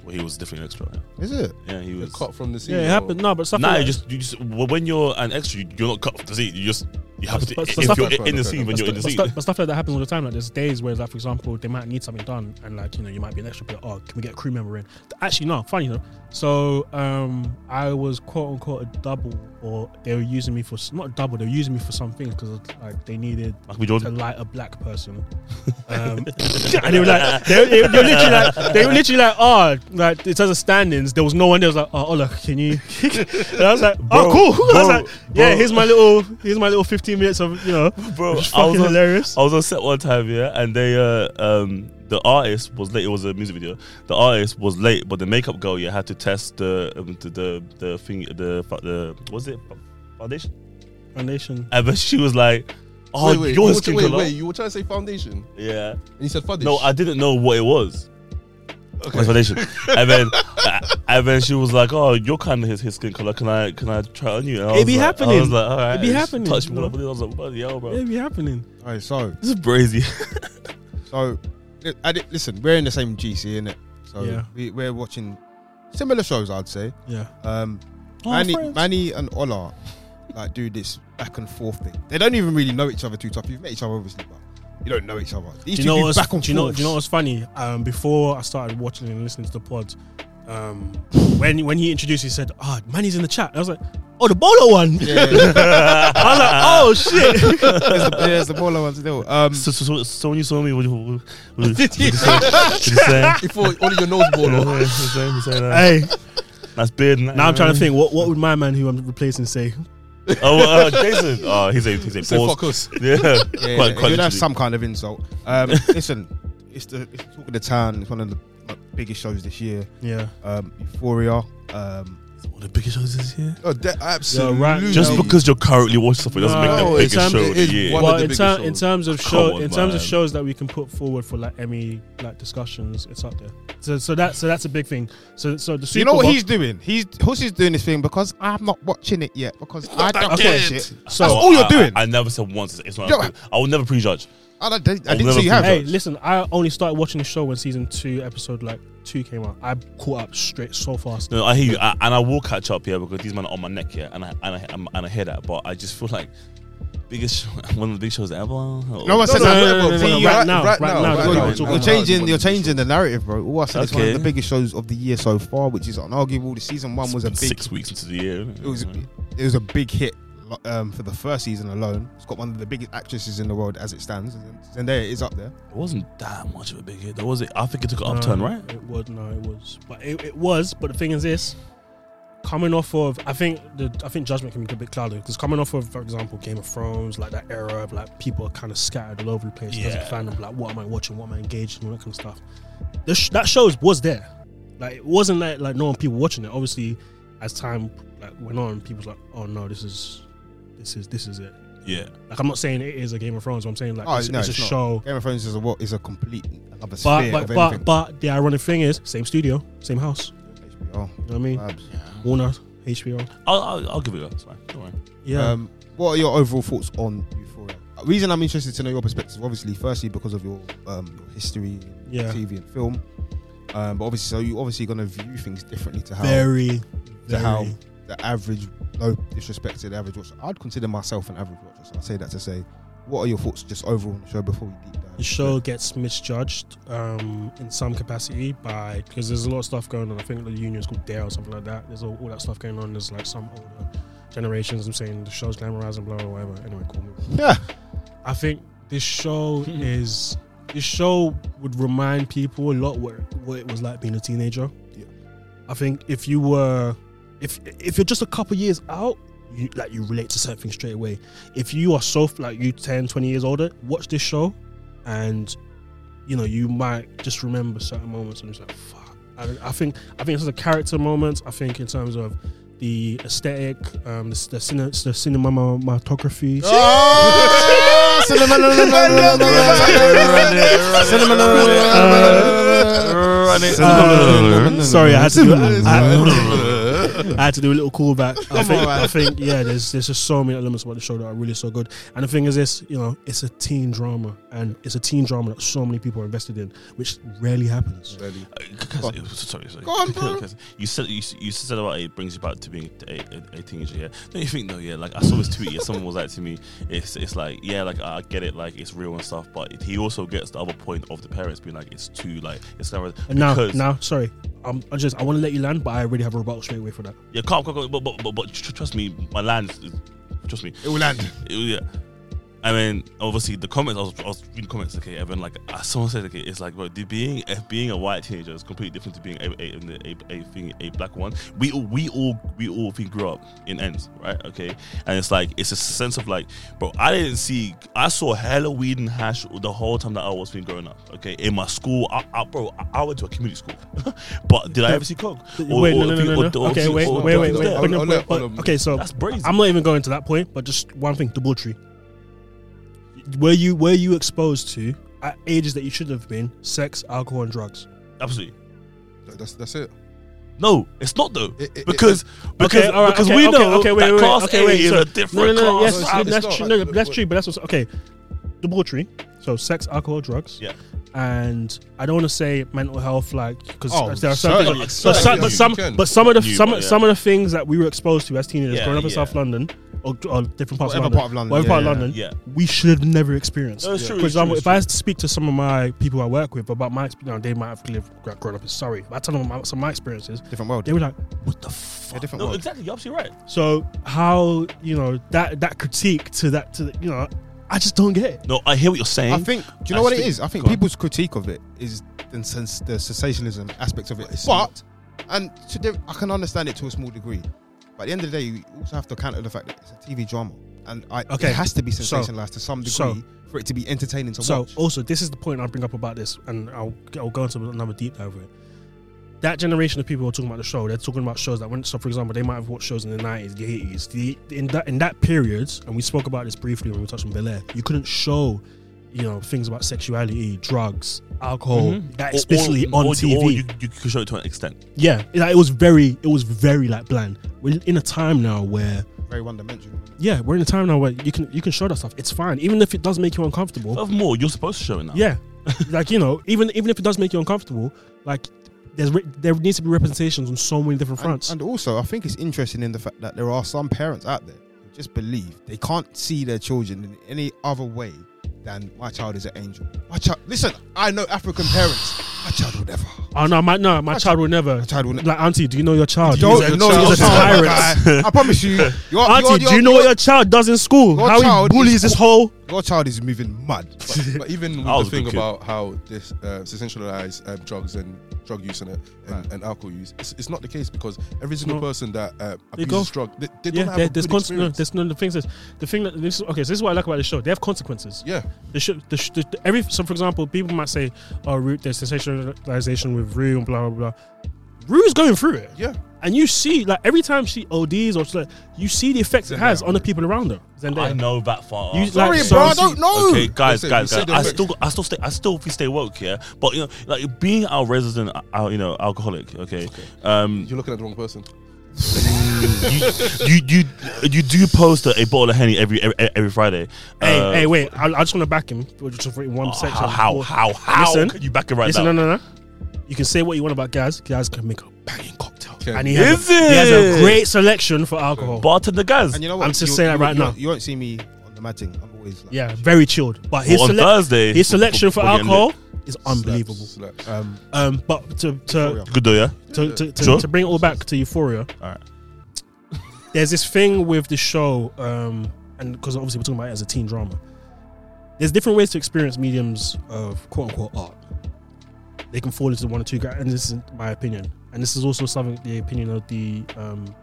Well, he was definitely an extra. Yeah, Is it? yeah he was. cut from the scene. Yeah, it or- happened. No, but stuff Nah, like you that- just you just well, when you're an extra, you're not cut off the scene. You just you happen to But- but if stuff you're like- in the scene when you're in the but, scene. but stuff like that happens all the time. Like there's days where, like for example, they might need something done, and like you know, you might be an extra. But oh, can we get a crew member in? Actually, no, funny though. So um, I was quote unquote a double, or they were using me for not double. They were using me for some things because like they needed to light a black person. Um, and they were like, they, they, they were literally like, they were literally like, oh, like in terms of standings, there was no one there. Was like, oh, Ola, can you? and I was like, Bro, oh, cool. I was like, yeah, bro. here's my little, here's my little 15 minutes of you know, Bro, which is I was fucking on- hilarious. I was on set one time, yeah, and they uh um the artist was late. It was a music video. The artist was late, but the makeup girl yeah had to test the um, the, the the thing the the was it foundation, Foundation. and then she was like, "Oh, wait, wait, your you were- skin wait, color." wait, you were trying to say foundation, Yeah, and he said "Foundation." no, I didn't know what it was. Okay. My foundation, and then uh, and then she was like, "Oh, you're kind of his, his skin color. Can I can I try on you?" And It was be like, I happening. was like, "All right." It be And she happening, Touched me. you know? I was like, "Bloody hell, bro! It be happening. All right, so This is crazy." so I di- listen, we're in the same GC, innit? So Yeah. we, we're watching similar shows, I'd say. Yeah. Um, Oh, Manny. Manny and Ola like do this back and forth thing. They don't even really know each other too tough. You've met each other obviously, but you don't know each other. These Do two you know do what's back and do you know, do you know what's funny? Um, before I started watching and listening to the pods, um, when when he introduced, he said, "Ah, Manny's in the chat." I was like, "Oh, the bolo one." Yeah, yeah. I was like, "Oh shit!" there's the, yeah, there's the baller one still. Um, So, so, so, so when you saw me, what, did you say? What did you say? Before all of your nose ball Yeah, off. yeah, you say- you hey, that's beard. now I'm trying to think. What what would my man who I'm replacing say? Oh, uh, Jason. Oh, he's a he's a Say pause. fuck us. Yeah, yeah, quite yeah, quite. yeah, that's literally. some kind of insult. Um, listen, it's the it's the talk of the town. It's one of the like, biggest shows this year. Yeah, Um, Euphoria. Um, One of the biggest shows this year. Oh, that absolutely. right. Just because you're currently watching something doesn't make No, the it's, biggest um, show of the year. well, the in, ter- in terms of show, on, in terms of shows that we can put forward for like Emmy like discussions, it's up there. So so that so that's a big thing. So so the Super you know what Bowl- he's doing? He's Hussy's doing this thing because I'm not watching it yet because I don't Okay. watch it. So That's all you're I- doing. I, I never said once. It's not. Yo. I will never prejudge. I, don't- I I'll didn't never say you have. Hey, listen, I only started watching the show when season two, episode like two came out. I caught up straight so fast. No, I hear you, I, and I will catch up here because these men are on my neck here, and I and I and I hear that, but I just feel like biggest, show, one of the big shows ever. No one No, said no, that. no, Well, no, well, no, see, no, you- right right- now, right right now, now, right right You're, now. now. you're Right changing. You're changing the narrative, bro. All I said is one of the biggest shows of the year so far, which is unarguable. The season one was a big. six weeks into the year. It was. It was a big hit um, for the first season alone. It's got one of the biggest actresses in the world as it stands. Zendaya is up there. It wasn't that much of a big hit. There was it. I think it took an No, upturn, right? It was no, it was, but it, it was. But the thing is, this coming off of, I think the I think judgment can be a bit clouded because coming off of, for example, Game of Thrones, like that era of like people are kind of scattered all over the place. Yeah. Yeah. Fandom, like what am I watching? What am I engaged in? All that kind of stuff. The sh- that shows was there. Like it wasn't like like no one people watching it. Obviously, as time like went on, people's like, oh no, this is this is this is it. Yeah. Like I'm not saying it is a Game of Thrones. But I'm saying like Oh, it's, no, it's a not. show. Game of Thrones is a what is a complete another But sphere but of but, anything. but the ironic thing is, same studio, same house. HBO, You know what I mean? vibes. Warner, HBO. I'll, I'll, I'll give it a go. It's fine. Don't worry. Yeah. Um, what are your overall thoughts on Euphoria? The reason I'm interested to know your perspective, obviously, firstly because of your um, your history, in Yeah. TV and film. Um, but obviously, so you're obviously going to view things differently to how very, to very. how the average, no disrespect to the average watcher. I'd consider myself an average watcher, so I say that to say, what are your thoughts just overall on the show before we deep dive? the show gets misjudged um, in some capacity by because there's a lot of stuff going on. I think the union's called Dare or something like that. There's all, all that stuff going on. There's like some older generations. I'm saying the show's glamorizing, blah, blah, whatever. Anyway, cool. moving on. Yeah, I think this show is this show would remind people a lot what what it was like being a teenager. Yeah. I think if you were if if you're just a couple years out, you like you relate to something straight away. If you are so like you 10, 20 years older, watch this show and you know, you might just remember certain moments and it's like fuck. I, I think I think it's the character moments. I think in terms of the aesthetic, um, the, the, cine, the cinematography. Oh, Run it. Uh, sorry, I had to do. I, I had to do a little callback. I think. I think, yeah, there's there's just so many elements about the show that are really so good. And the thing is, this, you know, it's a teen drama, and it's a teen drama that so many people are invested in, which rarely happens. Really. Because- Uh, sorry, sorry. Go on, bro. You said you, you said about it brings you back to being a, a, a teenager. Yeah, don't you think though? Yeah, like I saw this tweet. Yeah, someone was like to me, it's it's like yeah, like I get it, like it's real and stuff. But he also gets the other point of the parents being like it's too like it's never now, because now, sorry, um, I just I want to let you land, but I already have a rebuttal straight away for that. yeah, calm, calm, calm, but, but but but trust me, my land, is, trust me, It will land. it- yeah. I mean, obviously, the comments. I was, I was reading comments. Okay, Evan. Like uh, someone said, okay, it's like, bro, the being uh, being a white teenager is completely different to being a a, a, a, thing, a black one. We all we all we all think grew up in ends, right? Okay, and it's like it's a sense of like, bro, I didn't see. I saw Halloween and hash the whole time that I was being growing up. Okay, in my school, I, I, bro, I, I went to a community school, but did I ever see coke? Or- wait, no, no, no, no, Okay, wait, wait, wait, wait. or- wait, no, on but- that- but- on- Okay, so That's. I'm not even going to that point, but just one thing: debauchery. Were you were you exposed to at ages that you should have been sex, alcohol, and drugs? Absolutely. That's that's it. No, it's not though. It- it- because because, all right, because okay, we okay, know okay, wait, that wait, class okay, A wait, is so- a No, different no, no. class. Yes, No, it's- I- that's not. true. No, But- that's but- true. But that's also okay. Debauchery. So sex, alcohol, drugs. Yeah. And I don't want to say mental health, like because Oh, there are some certainly. things, but Certainly. some, but You some, can. but some of the You, some but yeah. some of the things that we were exposed to as teenagers Yeah, growing up in yeah. South London or, or different parts Whatever of London, part of London. whatever yeah, part of. London, Yeah. we should have never experienced. No, it's true, For it's true, example, it's if I true. speak to some of my people I work with about my, you know, they might have lived, grown up in Surrey. If I tell them about some of my experiences, Different world. they were like, "What the fuck?" A different No, world. exactly. You're absolutely right. So how you know that that critique to that to the, you know, I just don't get it. No, I hear what you're saying. I think. Do you know I what it think- is? I think go on. people's critique of it is the, sens- the sensationalism aspect of it. It's But and to the, I can understand it to a small degree. But at the end of the day, you also have to counter the fact that it's a TV drama, and I, Okay, it has to be so- sensationalized to some degree so- for it to be entertaining to So watch. also, this is the point I bring up about this, and I'll I'll go into another deep dive of it. That generation of people who are talking about the show, they're talking about shows that went. So, for example, they might have watched shows in the nineties, the eighties. The in that in that period, and we spoke about this briefly when we touched on Bel Air. You couldn't show, you know, things about sexuality, drugs, alcohol, Mhm. that Or- explicitly or, on or, TV. Or you, you could show it to an extent. yeah, like, it was very, it was very like bland. We're in a time now where, Very one dimensional. yeah, we're in a time now where you can you can show that stuff. It's fine, even if it does make you uncomfortable. Furthermore, you're supposed to show it now. Yeah, like you know, even even if it does make you uncomfortable, like there's re- there needs to be representations on so many different And, fronts. and also, I think it's interesting in the fact that there are some parents out there who just believe they can't see their children in any other way than my child is an angel. My child, listen, I know African parents. My child will never. Oh no, my no, my child will never. My child will never. Like auntie, do you know your child? Don't a know your child, tyrant. I promise you. Your, Auntie, your, do you know your, what your child does in school? your How he bullies is- this whole. Your child is moving mad. But, but even with the thing about how this uh, sensationalize um, drugs and drug use and, uh, and, Right. and alcohol use, it's, it's not the case because every single not. person that uh, abuses drug, they, they Yeah, don't have there's cons- no, experience. there's no the thing is the thing that this okay. So this is what I like about the show. They have consequences. yeah, The, sh- the, sh- the, the every so for example, people might say, "Oh, root there's sensationalization with Rue and blah blah blah." Rue's going through it, yeah. and you see like every time she ODs or she's like, you see the effects it has on the people around her. I know that far. You- off. like, Sorry, so bro, I don't know. Okay, guys, Listen, guys, guys. I the still, I still stay, I still stay woke, yeah. But you know, like being our resident, uh, you know, alcoholic. Okay, um, You're looking at the wrong person. you, you, you, you do post a, a bottle of henny every every, every Friday. Hey, Uh, hey, wait! I, I just want to back him for just for one oh, section. How, how, how, how Listen, can you back it right Listen, now? no, no, no. You can say what you want about Gaz. Gaz can make a banging cocktail, Can. and he has, Is a, he has a it? great selection for alcohol. Bar to the guys. And you know what? I'm just you, saying you, that right you, now. You won't see me on the matting. I'm always like, Yeah, very chilled. But his Well, on select- Thursday, his selection for before the end of alcohol is unbelievable. Slap, slap. um, Um, but to to Euphoria. it. Good though, yeah. to, to, to, Sure. to bring it all back to Euphoria, All right. there's this thing with the show, um, and because obviously we're talking about it as a teen drama. There's different ways to experience mediums of quote unquote art. They can fall into one or two, and this is my opinion. And this is also something the opinion of the um,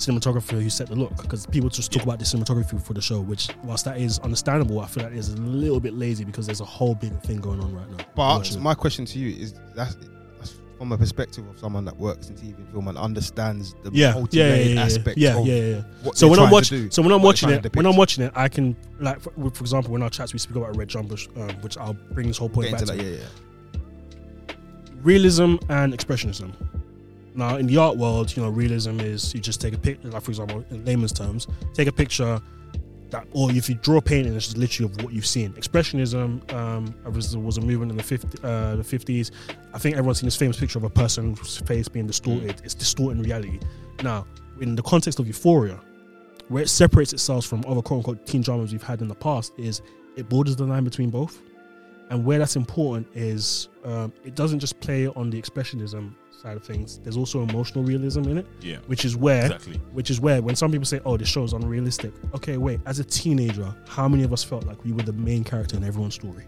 cinematographer who set the look, because people just talk about the cinematography for the show, which whilst that is understandable, I feel like is a little bit lazy because there's a whole bigger thing going on right now. But my question to you is that's, that's from a perspective of someone that works in TV and film and understands the yeah, yeah, yeah, yeah, yeah, aspect yeah, of yeah, yeah. So when I'm trying to watching, so when I'm watching it, when I'm watching it, I can like, for, for example, in our chats we speak about red jumper, um, which I'll bring this whole point Get back to. that, yeah, yeah. Realism and expressionism. Now, in the art world, you know, realism is you just take a picture, like for example, in layman's terms, take a picture that, or if you draw a painting, it's just literally of what you've seen. Expressionism um, was, was a movement in the 50, uh, the 50s. I think everyone's seen this famous picture of a person's face being distorted. It's distorting reality. Now, in the context of Euphoria, where it separates itself from other quote unquote teen dramas we've had in the past, is it borders the line between both. And where that's important is um, it doesn't just play on the expressionism side of things. There's also emotional realism in it, Yeah. which is where Exactly. which is where when some people say, "Oh, this show is unrealistic." Okay, wait. As a teenager, how many of us felt like we were the main character in everyone's story?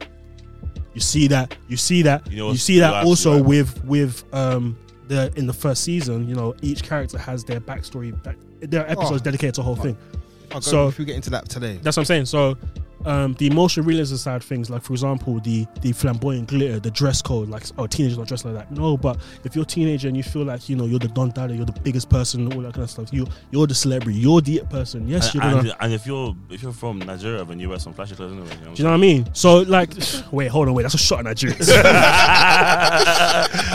You see that. You see that. You You, know what's- see that also absolutely with with um the in the first season. You know, each character has their backstory. Back, there are episodes Oh. dedicated to the whole thing. If, I go, So- if we get into that today, That's what I'm saying. So, um, the emotional realism side of things, like for example, the the flamboyant glitter, the dress code, like oh, teenagers don't dressing like that. No, but if you're a teenager and you feel like you know you're the Don Dada, you're the biggest person, all that kind of stuff. You you're the celebrity, you're the person. Yes, And, you're gonna. and, and if you're if you're from Nigeria, then you wear some flashy clothes anyway. You know do you know what I mean? So like, wait, hold on, wait, that's a shot at Nigerians.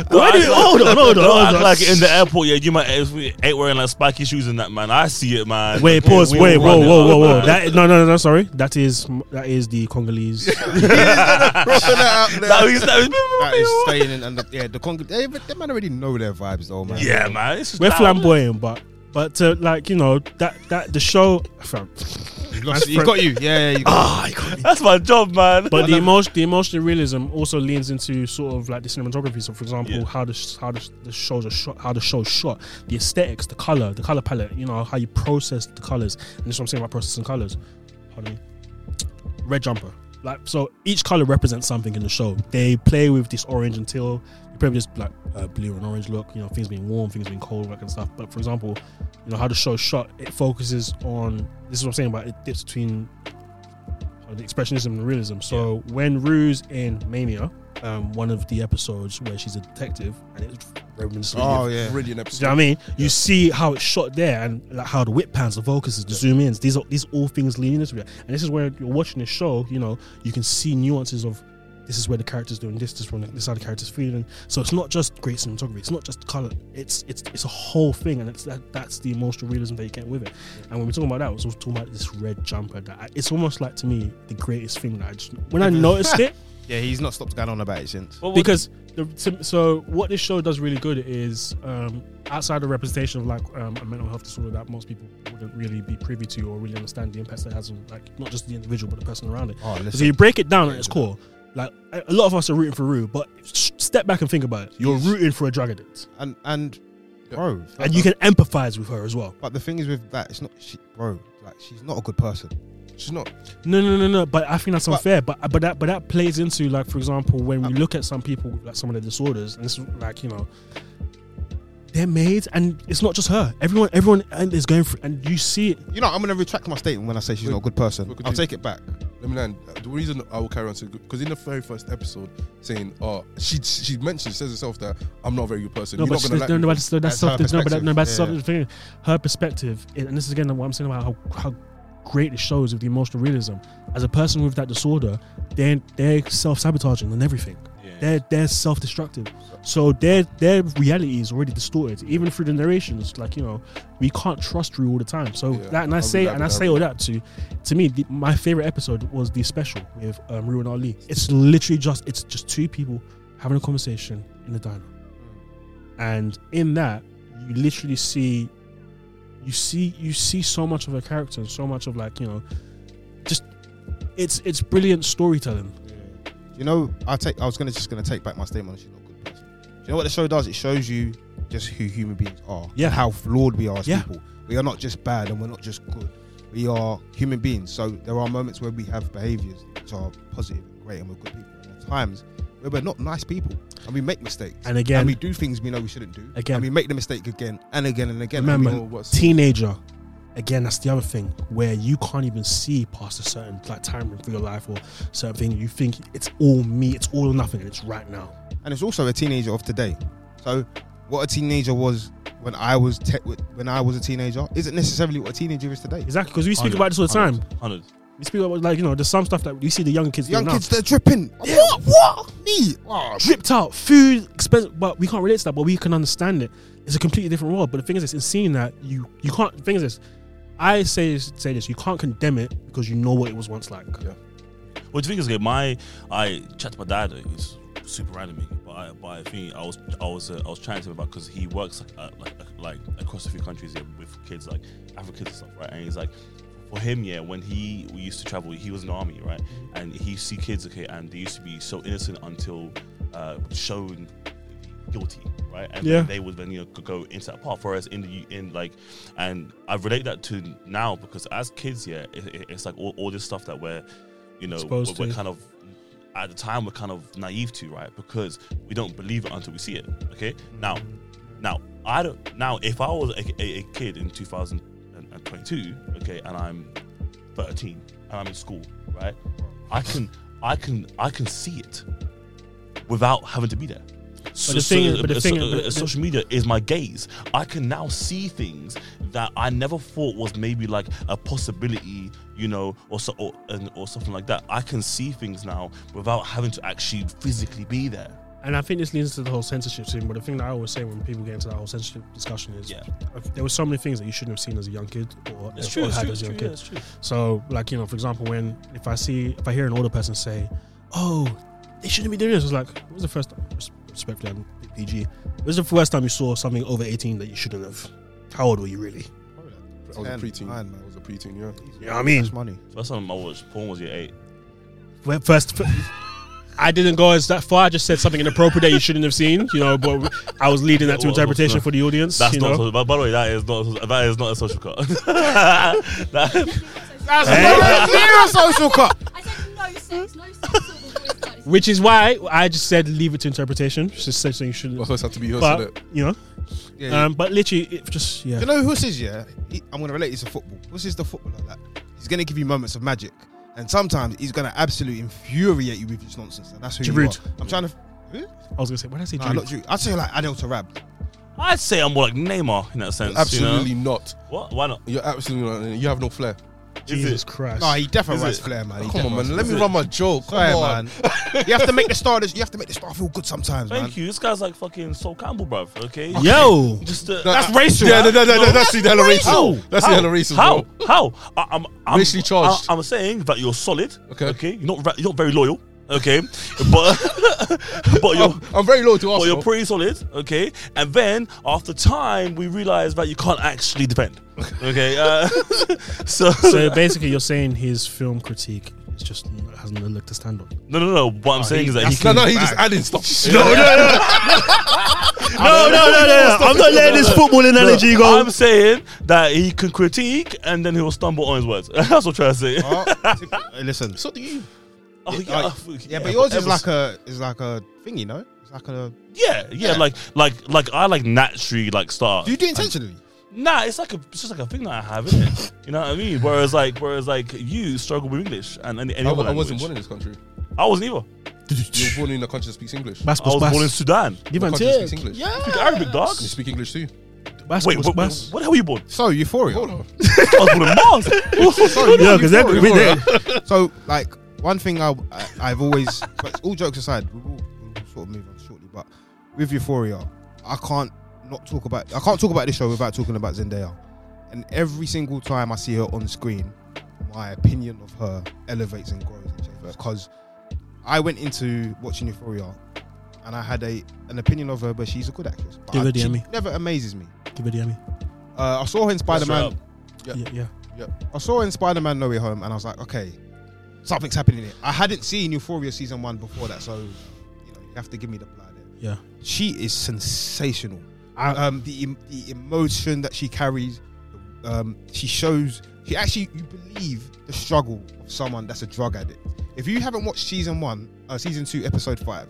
Why do you- hold on, hold on, hold on. like in the airport, yeah, you might ain't wearing like spiky shoes and that, man. I see it, man. Wait, pause. Wait, whoa, whoa, whoa, whoa. That no, no, no, no. Sorry, that is that is the Congolese. Throwing that. That is- that is- that is staying in, and the, yeah, the Congolese. they, they man already know their vibes though, man. Yeah, man. It's just We're loud. flamboyant, but but to like you know that that the show. fam, He's lost- he's got you. Yeah, yeah, you got Ah, That's my job, man. But the emotion, the emotional realism also leans into sort of like the cinematography. So, for example, Yeah. how the sh- how the, the shows are shot, how the show's shot, the aesthetics, the color, the color palette. You know how you process the colors, and this is what I'm saying about processing colors. Pardon me. Red jumper, like so, each color represents something in the show. They play with this orange until you probably just like uh, blue and orange look. You know, things being warm, things being cold, that kind of stuff. But for example, you know how the show shot, it focuses on. This is what I'm saying about it dips between uh, the expressionism and realism. So when Rue's in Mania, um, one of the episodes where she's a detective, and it's. Oh yeah. Brilliant Do you know what I mean? Yeah. You see how it's shot there, and like how the whip pans, the focuses, the zoom ins. These are these all things leaning into it. And this is where you're watching the show. You know, you can see nuances of this is where the character's doing this, this is when this is how the character's feeling. So it's not just great cinematography. It's not just color. It's it's it's a whole thing, and it's that that's the emotional realism that you get with it. And when we're talking about that, we're also talking about this red jumper. That I, it's almost like to me the greatest thing that I just when I noticed it Yeah, he's not stopped going on about it since. What- what- because the, so- so what this show does really good is um, outside the representation of like um, a mental health disorder that most people wouldn't really be privy to or really understand the impacts it has on like not just the individual but the person around it. Oh, So listen. you break it down at its core. Like a a lot of us are rooting for Rue, but s- step back and think about it. You're rooting for a drug addict, and and bro, and you can empathize with her as well. But the thing is with that, it's not she, bro. Like she's not a good person. She's not. No, no, no, no. But I think that's unfair. But but that but that plays into like for example when we look at some people with like some of the disorders, and it's like you know they're made, and it's not just her. Everyone everyone is going through, and you see it. You know, I'm gonna retract my statement when I say she's not a good person. I'll take it back. Let me know. The reason I will carry on to because in the very first episode, saying, "Oh, she she mentioned says herself that I'm not a very good person." No, You're but not gonna like no, me. no, that's, that's, That's self, her no, but that, perspective. no, that's Yeah, self, yeah. Her perspective, and this is again what I'm saying about how, how great it shows with the emotional realism. As a person with that disorder, they're they're self sabotaging and everything. Yeah. They're they're self destructive. So their their reality is already distorted, even through the narrations. Like you know, we can't trust Rue all the time. So Yeah, that and I say and I say all that to to me, the, my favorite episode was the special with um, Rue and Ali. It's literally just it's just two people having a conversation in the diner, and in that you literally see you see you see so much of her character and so much of like you know just it's it's brilliant storytelling. You know, I take. I was gonna just gonna take back my statement. She's not a good person. Do you know what the show does? It shows you just who human beings are. Yeah. how flawed we are as Yeah. people. We are not just bad and we're not just good. We are human beings. So there are moments where we have behaviors which are positive and great, and we're good people. And at times we're not nice people and we make mistakes. And again, and we do things we know we shouldn't do. Again. and we make the mistake again and again and again. Remember, And what's- teenager again that's the other thing where you can't even see past a certain like time for your life or certain thing you think it's all me it's all or nothing and it's right now and it's also a teenager of today. So, what a teenager was when I was te- when I was a teenager isn't necessarily what a teenager is today. exactly because we speak 100, about this all the time 100. We speak about like you know there's some stuff that you see the young kids Young doing kids, they're dripping. What? What? Me? Oh, dripped out food expensive but we can't relate to that but we can understand it it's a completely different world but the thing is this in seeing that you you can't the thing is this I say say this you can't condemn it because you know what it was once like Yeah. Well, the thing is, okay, my I chat to my dad. It's super random, but I, but I think I was I was uh, I was chatting to him about because he works like, uh, like like across a few countries yeah, with kids like Africans and stuff, right? And he's like, for him, yeah, when he we used to travel, he was in the army, right? And he used to see kids, okay, and they used to be so innocent until uh, shown guilty, right? And Yeah. then they would then you know go into that path. Whereas in the in like, and I relate that to now because as kids, yeah, it, it- it's like all, all this stuff that we're, you know, we're, we're kind of at the time we're kind of naive to, right? Because we don't believe it until we see it. Okay, now, now I don't. Now, if I was a, a, a kid in 2022, okay, and I'm 13 and I'm in school, right? I can, I can, I can see it without having to be there. So, the thing is- but the so- thing- so- but the- uh, social media is my gaze. I can now see things that I never thought was maybe like a possibility, you know, or so, or, or something like that. I can see things now without having to actually physically be there. And I think this leads to the whole censorship thing. But the thing that I always say when people get into that whole censorship discussion is, Yeah. Uh, there were so many things that you shouldn't have seen as a young kid or, It's or true. It's had true. as a young true. Yeah, kid. it's true. So, like you know, for example, when if I see if I hear an older person say, "Oh, they shouldn't be doing this," it's like, "What was the first time?" Respectfully, I'm PG. What was the first time you saw something over 18 that you shouldn't have? How old were you really? I was a preteen. nine, man. I was a preteen. Yeah. You know I mean? That's money. First time I watched porn was year eight. Well, First, I didn't go as that far. I just said something inappropriate that you shouldn't have seen. You know, but I was leading that to interpretation for the audience. That's you not. know? So, by, by the way, that is not. That is not a social cut. That- That's Hey. zero social cut. I said no sex, no sex over voice cut. Which is why I just said leave it to interpretation. Just said something you shouldn't. Well, first had to be yours, But hosted. you know, Yeah, yeah. um, but literally, it just yeah. you know who Huss is? Yeah, he, I'm gonna relate this to football. Huss is the footballer like that he's gonna give you moments of magic, and sometimes he's gonna absolutely infuriate you with his nonsense. And that's who you Giroud. are. I'm trying to. Who? I was gonna say, when I say Nah, Giroud? not Giroud. I'd say like Adel Taarabt. I'd say I'm more like Neymar in that sense. Absolutely You know? not. What? Why not? You're absolutely not. You have no flair. Jesus? Christ. No, he definitely Is runs it? flair, man. He Come on, definitely man. runs Let me flair. run my joke. Come Sorry, on. man. you have to make the star. You have to make the star feel good sometimes, man. Thank you. This guy's like fucking Sol Campbell, bruv. Okay. Yo, Just uh, That's racial. Yeah, no, no, no, no, that's the hella How? racist. That's the How? hella racist, How? How? I, I'm, I'm Racially charged. I, am saying that you're solid. Okay. Okay. You're not. ra- You're not very loyal. Okay, but but you're I'm, I'm very low to ask but Arsenal. you're pretty solid. Okay, and then after time, we realize that you can't actually defend. Okay, uh, so So basically, you're saying his film critique is just hasn't a leg to stand on. no, no, no. What I'm saying is that he can. no, he's just adding stuff. No, no, no, no, no, no, no. I'm not letting this football analogy go. I'm saying that he can critique and then he'll stumble on his words. That's what I'm trying to say. Oh, listen. So do you. Oh, Uh, yeah, but yours is like a is like a thing, you know. It's like a. yeah, yeah, Yeah. like like like I like naturally like start. Do you do it intentionally? Nah, it's like a it's just like a thing that I have, isn't it? You know what I mean? Whereas like whereas like you struggle with English and any, any I, other I wasn't born in this country. I wasn't either. You were born in a country that speaks English. Bas, I bas, was born in. Sudan. Give What and country that take. speaks English. Yeah. Speak Arabic, dog. You speak English too. Bas, Wait, bas, what, bas. what the hell were you born? So euphoria. Hold on. I was born in Mars. So, Yeah, because they're Euphoria. So, like, one thing I, I, I've always, but all jokes aside, we will, we'll sort of move on shortly. But with Euphoria, I can't not talk about, I can't talk about this show without talking about Zendaya. And every single time I see her on screen, my opinion of her elevates and grows and changes. Because I went into watching Euphoria and I had a an opinion of her, but she's a good actress. But Give her I- the Emmy. never amazes me. Give it the Emmy. Uh, I saw her in Spider Man. Yeah. Yeah, yeah. I saw her in Spider Man No Way Home, and I was like, okay, something's happening here. I hadn't seen Euphoria season one before that, so you know you have to give me the blood. There. Yeah. She is sensational. I, Um, the the emotion that she carries, um, she shows. She actually you believe the struggle of someone that's a drug addict. If you haven't watched season one, uh, season two, episode five,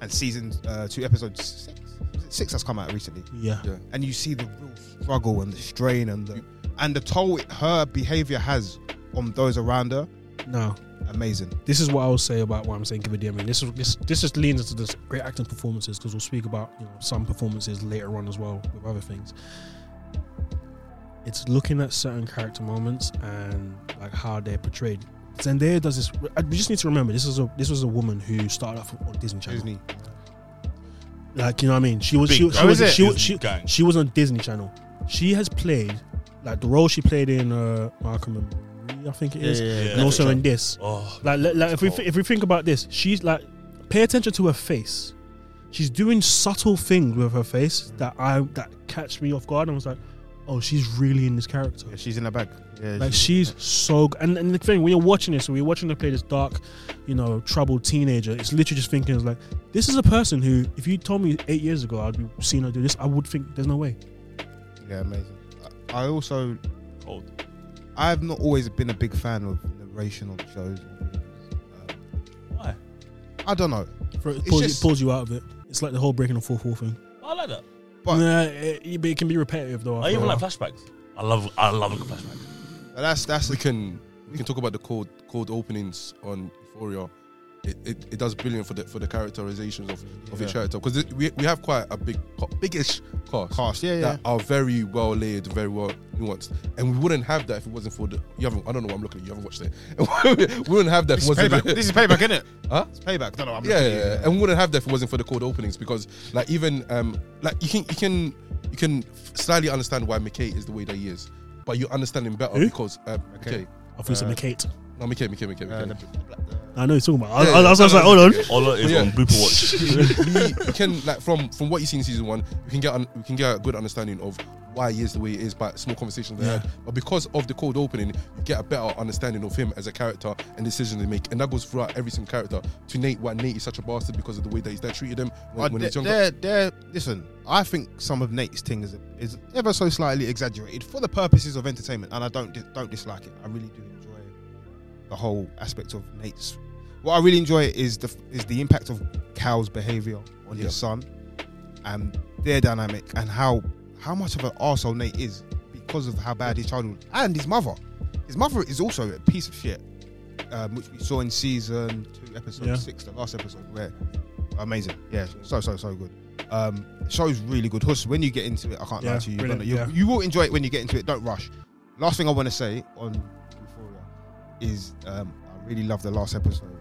and season uh, two, episode six, was six that's come out recently yeah. Yeah. and you see the real struggle and the strain and the and the toll it, her behavior has on those around her. No. Amazing. this is what I will say about what I'm saying. Give it the Emmy. This is this this just leans into this great acting performances because we'll speak about you know some performances later on as well with other things. It's looking at certain character moments and like how they're portrayed. Zendaya does this. We just need to remember this is a this was a woman who started off on Disney Channel. Disney. Like you know what I mean? She was Big she, was- she was she, was- she, she was on Disney Channel. She has played like the role she played in uh, Malcolm and I think it is, yeah. and also in this. Oh, Like, like, like if we th- if we think about this, she's like, pay attention to her face. She's doing subtle things with her face that I that catch me off guard. And I was like, oh, she's really in this character. Yeah, she's in the bag. Yeah, Like she's so, g- and, and the thing when you're watching this, when you're watching her play this dark, you know, troubled teenager, it's literally just thinking, it's like, this is a person who, if you told me eight years ago I'd be seeing her do this, I would think there's no way. yeah, amazing. I I also cold. I've not always been a big fan of narration of shows. Um, Why? I don't know, For, it, pulls, just- it pulls you out of it. It's like the whole breaking the fourth wall thing. I like that. but Nah, it, it can be repetitive though. I even a like flashbacks. I love I love a good flashback. that's that's we can we can talk about the cold cold openings on Euphoria. It, it, it does brilliant for the for the characterizations of, of each character because we, we have quite a big biggish cast cast. Yeah, yeah. that are very well layered, very well nuanced, and we wouldn't have that if it wasn't for the you haven't I don't know what I'm looking at you haven't watched it we wouldn't have that if This it is wasn't payback. this is payback, isn't it? Huh? It's payback. No, no, I'm yeah, yeah, yeah. and we wouldn't have that if it wasn't for the cold openings because like even um like you can you can you can slightly understand why McKay is the way that he is, but you understand him better Who? because uh, Okay. McKay. I thought you said Uh, McKate. No, McKay, McKay, McKay, Uh, McKay. the- the- I know what you're talking about. Yeah, I, I, I was yeah, like, hold on. okay. All is Yeah. on Blooper Watch. we, we can like from from what you see in season one, we can get un, we can get a good understanding of why he is the way he is by small conversations they Yeah. had. But because of the cold opening, you get a better understanding of him as a character and decisions they make, and that goes throughout every single character. To Nate, why Nate is such a bastard because of the way that his dad treated him when, But when they're, he's younger. they're, they're- listen, I think some of Nate's thing is, is ever so slightly exaggerated for the purposes of entertainment, and I don't dis- don't dislike it. I really do enjoy the whole aspect of Nate's. What I really enjoy is the is the impact of Cal's behavior on Yeah. his son, and their dynamic, and how how much of an arsehole Nate is because of how bad his childhood and his mother. His mother is also a piece of shit, um, which we saw in season two, episode Yeah. six, the last episode, where amazing, yeah, so so so good. Um, show's really good. Huss, when you get into it, I can't Yeah, lie to you. Yeah. you will enjoy it when you get into it. Don't rush. Last thing I want to say on is um, I really love the last episode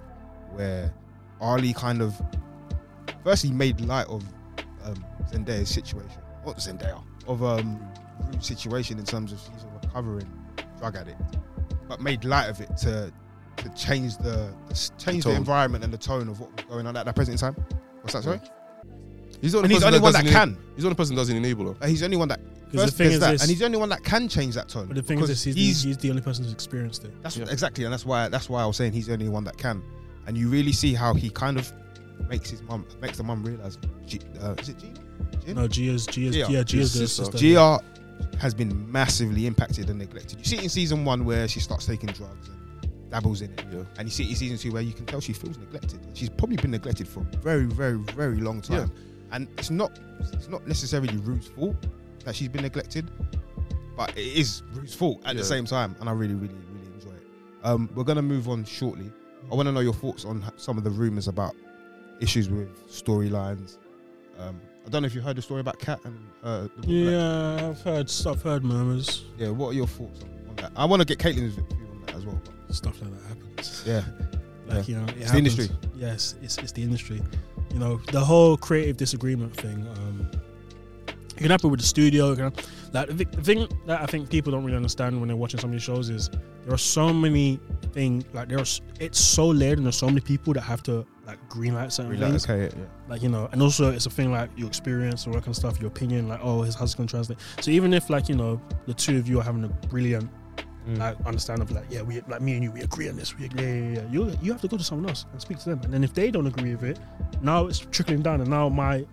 where Ali kind of firstly made light of um, Zendaya's situation, not Zendaya, of um, situation in terms of she's a recovering drug addict, but made light of it to to change the, the change The the, environment and the tone of what was going on at that present time. What's that? Sorry. He's the only he's the person only one that can. He's the only person that doesn't enable her. Uh, He's the only one that. Because the thing is that, this, and he's the only one that can change that tone. but the thing is this, he's, the, he's the only person who's experienced it. That's Yeah. what, exactly, and that's why that's why I was saying he's the only one that can. And you really see how he kind of makes his mum makes the mum realize. G, uh, is it G? Gina? No, Gia's, Gia's, Gia. yeah, Gia's the sister. sister. Gia has been massively impacted and neglected. You see it in season one where she starts taking drugs and dabbles in it. Yeah. And you see it in season two where you can tell she feels neglected. She's probably been neglected for a very, very, very long time. And it's not it's not necessarily Rue's fault that she's been neglected, but it is Rue's fault at Yeah. the same time. And I really, really, really enjoy it. Um, we're gonna move on shortly. I want to know your thoughts on some of the rumors about issues with storylines. Um, I don't know if you heard the story about Kat and uh, the Yeah, I've heard, I've heard murmurs. yeah, what are your thoughts on, on that? I want to get Caitlin's view on that as well. Stuff like that happens. yeah, Like you know, it It's the industry. Yes, it's it's the industry. You know, the whole creative disagreement thing. Um, it can happen with the studio. It can, like the, the thing that I think people don't really understand when they're watching some of these shows is there are so many things. Like there's, it's so layered, and there's so many people that have to like greenlight certain things. okay, yeah. Like you know, and also it's a thing like your experience or that kind of stuff, your opinion. Like oh, his how's it gonna translate? So even if like you know the two of you are having a brilliant Mm. like understand of like yeah we like me and you we agree on this we agree yeah, yeah, yeah. you you have to go to someone else and speak to them and then if they don't agree with it now it's trickling down and now my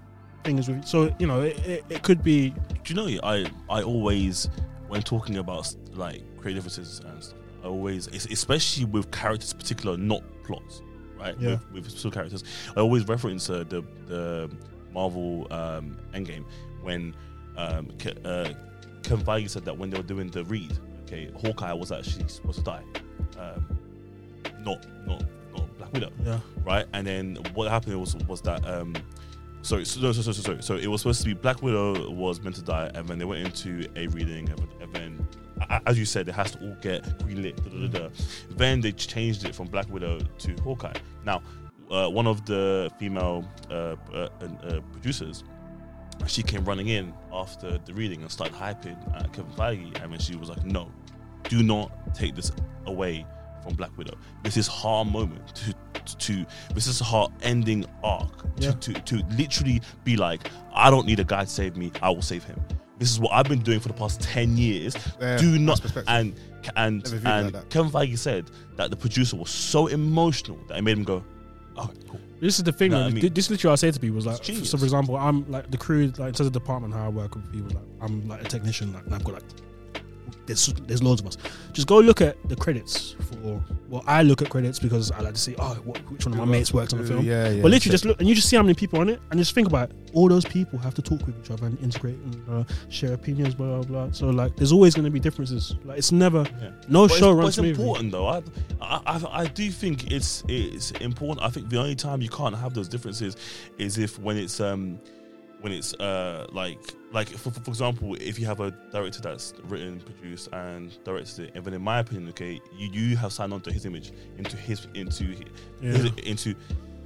with so you know it, it, it could be Do you know? I I always when talking about like creative differences and stuff, I always, especially with characters, particular not plots, right? Yeah. With, with characters, I always reference uh, the the Marvel um, Endgame when um, Ke- uh, Kevin Feige said that when they were doing the read, okay, Hawkeye was actually supposed to die, um, not not not Black Widow yeah right? And then what happened was was that um, sorry, so, no, so, so, so, sorry. So it was supposed to be Black Widow was meant to die, and then they went into a reading, and, then as you said, it has to all get greenlit. Da, da, da, da. Then they changed it from Black Widow to Hawkeye. Now, uh, one of the female uh, uh, uh, producers. She came running in after the reading and started hyping at Kevin Feige, and then she was like, "No, do not take this away from Black Widow. This is her moment to to this is her ending arc Yeah. to, to to literally be like, I don't need a guy to save me. I will save him. This is what I've been doing for the past ten years. Yeah, Do not and and Never viewed it and like. Kevin Feige said that the producer was so emotional that it made him go, "Okay, cool." this is the thing No, though. I mean- this is literally what I say to people was like so for example I'm like the crew like in terms of the department how I work with people like I'm like a technician like and I've got like there's there's loads of us just go look at the credits for well I look at credits because I like to see oh what, which one of my mates works on the film Yeah, yeah. But literally, just look and you just see how many people are on it, and just think about it. All those people have to talk with each other and integrate and uh, share opinions, blah blah blah. So like, there's always going to be differences. Like, it's never Yeah. no But show it's, but runs it's smoothly. important though. I, I I I do think it's it's important. I think the only time you can't have those differences is if when it's um when it's uh like like for, for example if you have a director that's written produced and directed it and then in my opinion okay you you have signed on to his image into his into his, into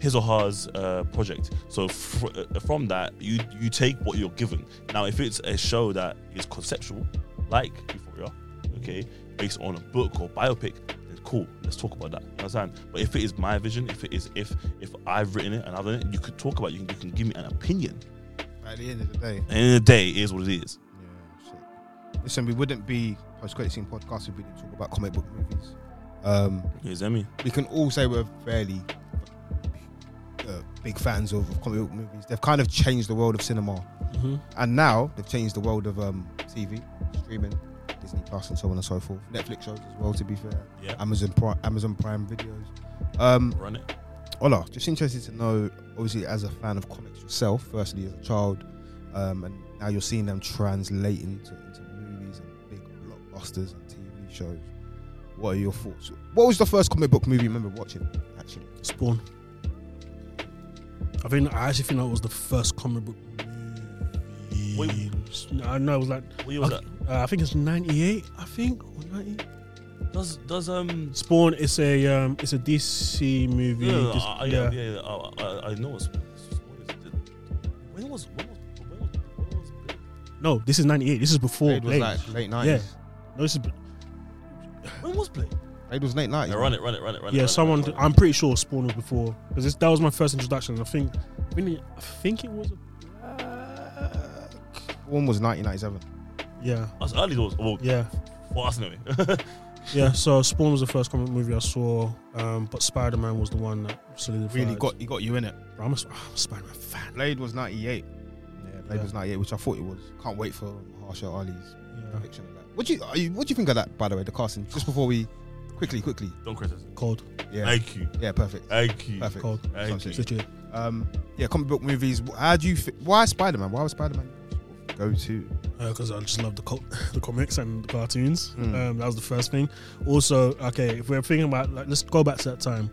his or hers uh, project. So fr- uh, from that, you you take what you're given. Now, if it's a show that is conceptual, like Euphoria, okay, based on a book or biopic, then cool. Let's talk about that. You understand? But if it is my vision, if it is if if I've written it and I've done it, you could talk about. It, you can you can give me an opinion. At the end of the day, At the end of the day, it is what it is. yeah. Shit. Listen, we wouldn't be post credit scene podcast if we didn't talk about comic book movies. Um, Here's Emmy. we can all say we're fairly uh, big fans of, of comic book movies. They've kind of changed the world of cinema, hmm and now they've changed the world of um, TV, streaming, Disney Plus, and so on and so forth. Netflix shows as well. To be fair, Yeah, Amazon Prime, Amazon Prime videos. Um, run it. Ola, just interested to know, obviously, as a fan of comics yourself, firstly as a child, um, and now you're seeing them translate into, into movies and big blockbusters and TV shows. What are your thoughts? What was the first comic book movie you remember watching? Actually, Spawn. I think I actually think that was the first comic book movie. Wait. I know it was like What year was that? uh, I think it's '98. I think or 90. Does does um Spawn is a um it's a DC movie. yeah Just- uh, yeah yeah, yeah, uh, uh, I know it's. When was when was when was when was No, this is '98. This is before Blade was like late nineties. Yeah. No, this is when was Blade? Blade was late night. Yeah, run it, run it, run it, run it. Yeah, run it, someone. run it. I'm pretty sure Spawn was before because that was my first introduction. I think, I think, I think it was. One was 1997. Yeah, That's early doors. Well, yeah, for us anyway. Yeah. So Spawn was the first comic movie I saw, um, but Spider Man was the one that solidified. Really got he got you in it. Bro, I'm a, I'm a Spider Man fan. Blade was 98. Yeah, Blade Yeah. was 98, which I thought it was. Can't wait for Mahershala Ali's Yeah, depiction of that. What do you, are you what do you think of that? By the way, the casting. Just before we quickly, quickly. Don't criticize. cold, Yeah, Thank you. yeah, perfect, Thank you. perfect. cold. Thank Sounds you. Um, yeah, comic book movies. How do you? Fi- why Spider Man? Why was Spider Man go to? because I just love the co- the comics and the cartoons. Mm. Um, that was the first thing. Also, okay, if we're thinking about like, let's go back to that time.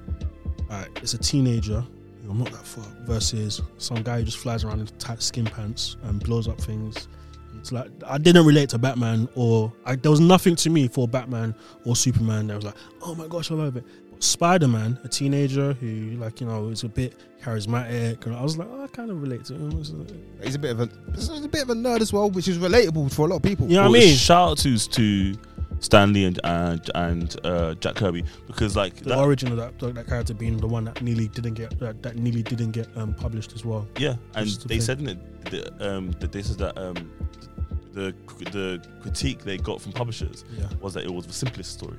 Alright, it's a teenager. I'm not that far. Versus some guy who just flies around in tight skin pants and blows up things. It's like I didn't relate to Batman, or I, there was nothing to me for Batman or Superman. That was like, oh my gosh, I love it. But Spider Man, a teenager who like you know is a bit charismatic, and I was like, oh, I kind of relate to him. He's a bit of a he's a bit of a nerd as well, which is relatable for a lot of people. You know what I mean? Shout out to to Stan Lee and and and uh, Jack Kirby because like the that, origin of that that character being the one that nearly didn't get that, that nearly didn't get um, published as well. yeah, and the they thing. said in it that, um, that they said that um, the the critique they got from publishers Yeah. was that it was the simplest story,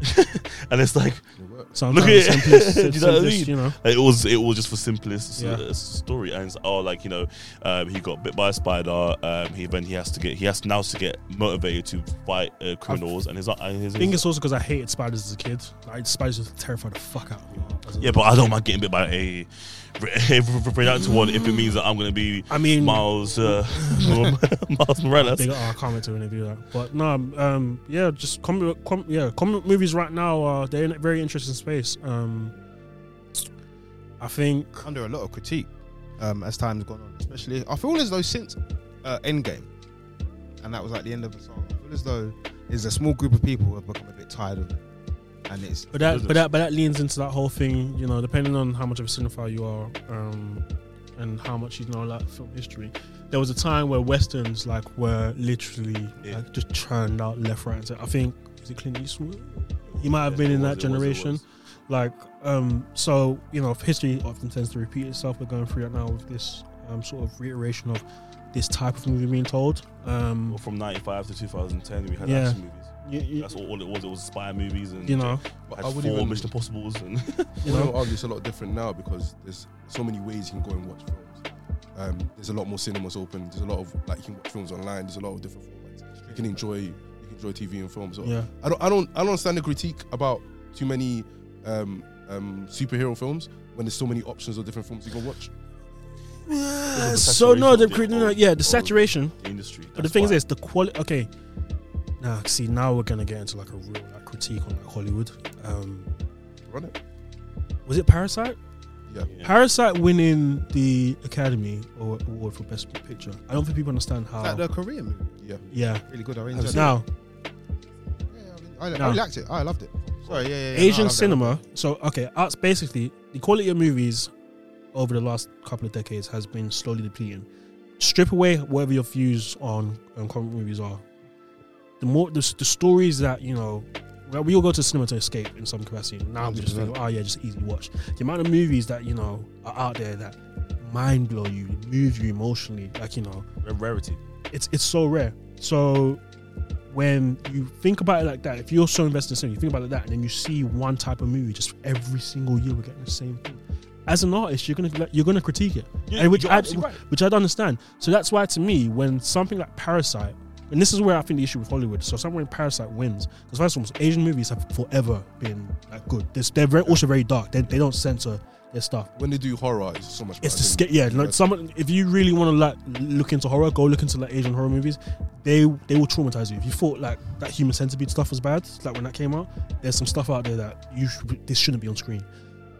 and it's like It. Sometimes Look at it. simplest, Do you know what I mean? you know. it was it was just for simplest Yeah. uh, story, and it's, oh like you know um, he got bit by a spider, um, he then he has to get he has now to get motivated to fight uh, criminals, and his and his, I think it's also because I hated spiders as a kid. Like spiders to terrify the fuck out of me. yeah, but I don't mind getting bit by a to one if it means that I'm gonna be I mean, Miles uh, Miles Morales. They got, oh, I can't wait to interview that. But no, um, yeah, just comic, com, yeah, comic movies right now are they're in a very interesting space. Um, I think under a lot of critique um, as time's gone on. Especially, I feel as though since uh, Endgame, and that was like the end of the song. I feel as though there's a small group of people who have become a bit tired of it, and it's But that, but that, but that leans into that whole thing. You know, depending on how much of a cinephile you are, um, and how much you know like film history. There was a time where westerns like were literally Yeah. like just churned out left, right, and center. I think was it Clint Eastwood? He might have Yes, been in was, that it was, it generation. was. Like, um, so you know, history often tends to repeat itself. We're going through it now with this um, sort of reiteration of this type of movie being told. Um, Well, from '95 to 2010, we had Yeah. action movies. you, you, That's all it was. It was spy movies and you know, But had I four would even, Mission Impossibles and you know, would argue it's a lot different now because there's so many ways you can go and watch films. Um, there's a lot more cinemas open. There's a lot of like you can watch films online. There's a lot of different formats. You can enjoy you can enjoy TV and film. So yeah. I don't I don't I don't understand the critique about too many um, um, superhero films when there's so many options of different films you can watch. the so no, the of the no, no, yeah, the whole saturation. industry. But the thing why. is, the quality. Okay, now see, now we're gonna get into like a real like critique on like Hollywood. Um, Run it. was it Parasite? Yeah. Yeah. Parasite winning the Academy award for Best Picture. I don't think people understand how. Is that the Korean movie. Yeah. yeah. Really good. I really Have enjoyed you it. Now, Yeah, I, No. I liked it. I loved it. Sorry, yeah, yeah. yeah. No, I Asian loved it. cinema. So okay, arts basically the quality of movies over the last couple of decades has been slowly depleting. Strip away whatever your views on on comic movies are. The more the, the stories that you know, well, we all go to cinema to escape in some capacity. Now we just think, 100%. oh yeah, just easy watch. The amount of movies that you know are out there that mind blow you, move you emotionally, like you know, A rarity. it's it's so rare. So when you think about it like that, if you're so invested in cinema, you think about it like that, and then you see one type of movie just every single year we're getting the same thing. As an artist, you're gonna you're gonna critique it, Yeah, and which I right. which I don't understand. So that's why to me, when something like Parasite, and this is where I think the issue with Hollywood. So somewhere in Parasite wins because first of all, Asian movies have forever been like good. They're, they're very also very dark. They, they don't censor stuff. When they do horror, it's so much. It's better the than- sca- yeah. Like someone, if you really want to like look into horror, go look into like Asian horror movies. They they will traumatize you. If you thought like that human centipede stuff was bad, like when that came out, there's some stuff out there that you should, this shouldn't be on screen.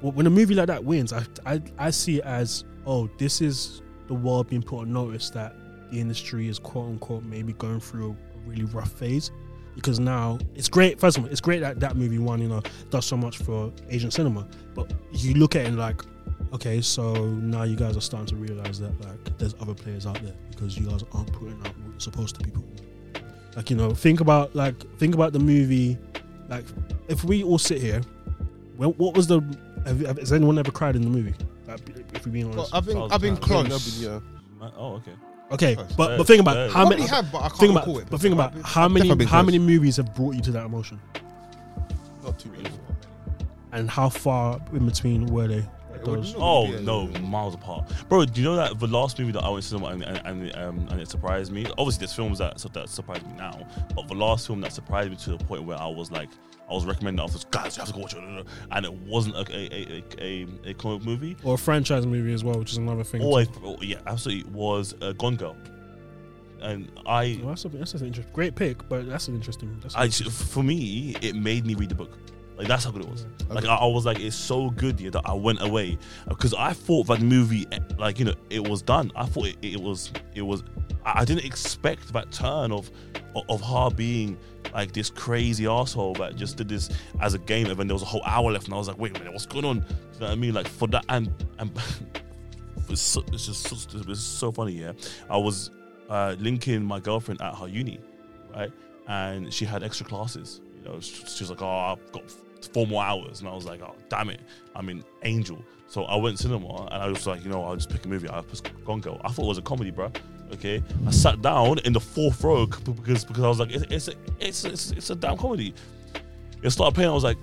But when a movie like that wins, I, I I see it as oh, this is the world being put on notice that the industry is quote unquote maybe going through a really rough phase. Because now it's great. First of all, it's great that that movie won. You know, does so much for Asian cinema. But you look at it like, okay, so now you guys are starting to realize that like there's other players out there because you guys aren't putting out what you're supposed to be putting. out. Like you know, think about like think about the movie, like if we all sit here, well, what was the? Have, have- has anyone ever cried in the movie? Like, if we're being Well, honest. I've been I've been Brown. close. Yeah. Oh, okay. Okay, close. but but think about how Probably many. have, but I can't Think about, recall it. but think about how many been how many movies have brought you to that emotion, Not too many. and how far in between were they? It Those? would Oh Yeah, no, yeah, yeah. miles apart, bro. Do you know that the last movie that I went to cinema and and, and, um, and it surprised me? Obviously, there's films that that surprised me now, but the last film that surprised me to the point where I was like, I was recommending others, guys, you have to go watch it, and it wasn't a a, a, a, a comic movie. Or a franchise movie as well, which is another thing. Oh, I, oh, yeah, absolutely was uh, Gone Girl, and I Well, that's, a, that's an interesting, great pick, but that's an interesting. That's an I interesting- for me, it made me read the book. Like that's how good it was. Like I, I was like, it's so good yeah, that I went away because I thought that movie, eh, like you know, it was done. I thought it, it was, it was. I I didn't expect that turn of, of her being like this crazy asshole that just did this as a game, and then there was a whole hour left, and I was like, wait a minute, what's going on? You know what I mean? Like for that, and and it's, so, it's just so, it's so funny. Yeah, I was uh, linking my girlfriend at her uni, right? And she had extra classes. You know, she, she was like, "Oh, I've got four more hours," and I was like, "Oh, damn it, I'm in Angel." So I went cinema, and I was like, "You know, I'll just pick a movie." I picked Gone Girl. I thought it was a comedy, bro. Okay, I sat down in the fourth row because because I was like, "It's it's a, it's it's, it's a damn comedy." It started playing. I was like,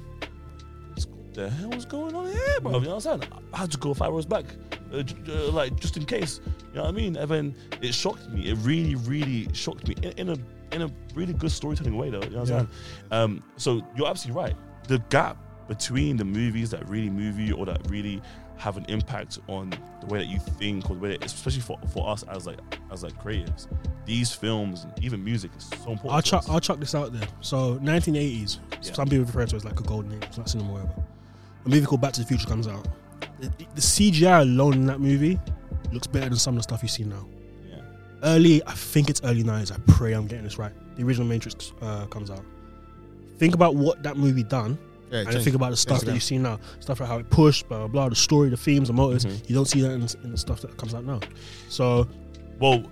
"What the hell is going on here, bro?" You know what I'm saying? I had to go five rows back, uh, j- uh, like just in case. You know what I mean? And then it shocked me. It really, really shocked me in, in a in a really good storytelling way, though. You know what I'm Yeah. saying? Um, so you're absolutely right. The gap between the movies that really move you or that really have an impact on the way that you think or the way that, especially for, for us as like as like creatives, these films and even music is so important. I'll chuck. I'll chuck this out there. So 1980s, Yeah. some people refer to it as like a golden age, it's not cinema or whatever. A movie called Back to the Future comes out. The, the CGI alone in that movie looks better than some of the stuff you see now. yeah. Early, I think it's early 90s. I pray I'm getting this right. The original Matrix uh, comes out. Think about what that movie done, Yeah, and think about the stuff that you see now. Stuff like how it pushed, blah blah blah. The story, the themes, the motives. Mhm. You don't see that in, in the stuff that comes out now. So Well,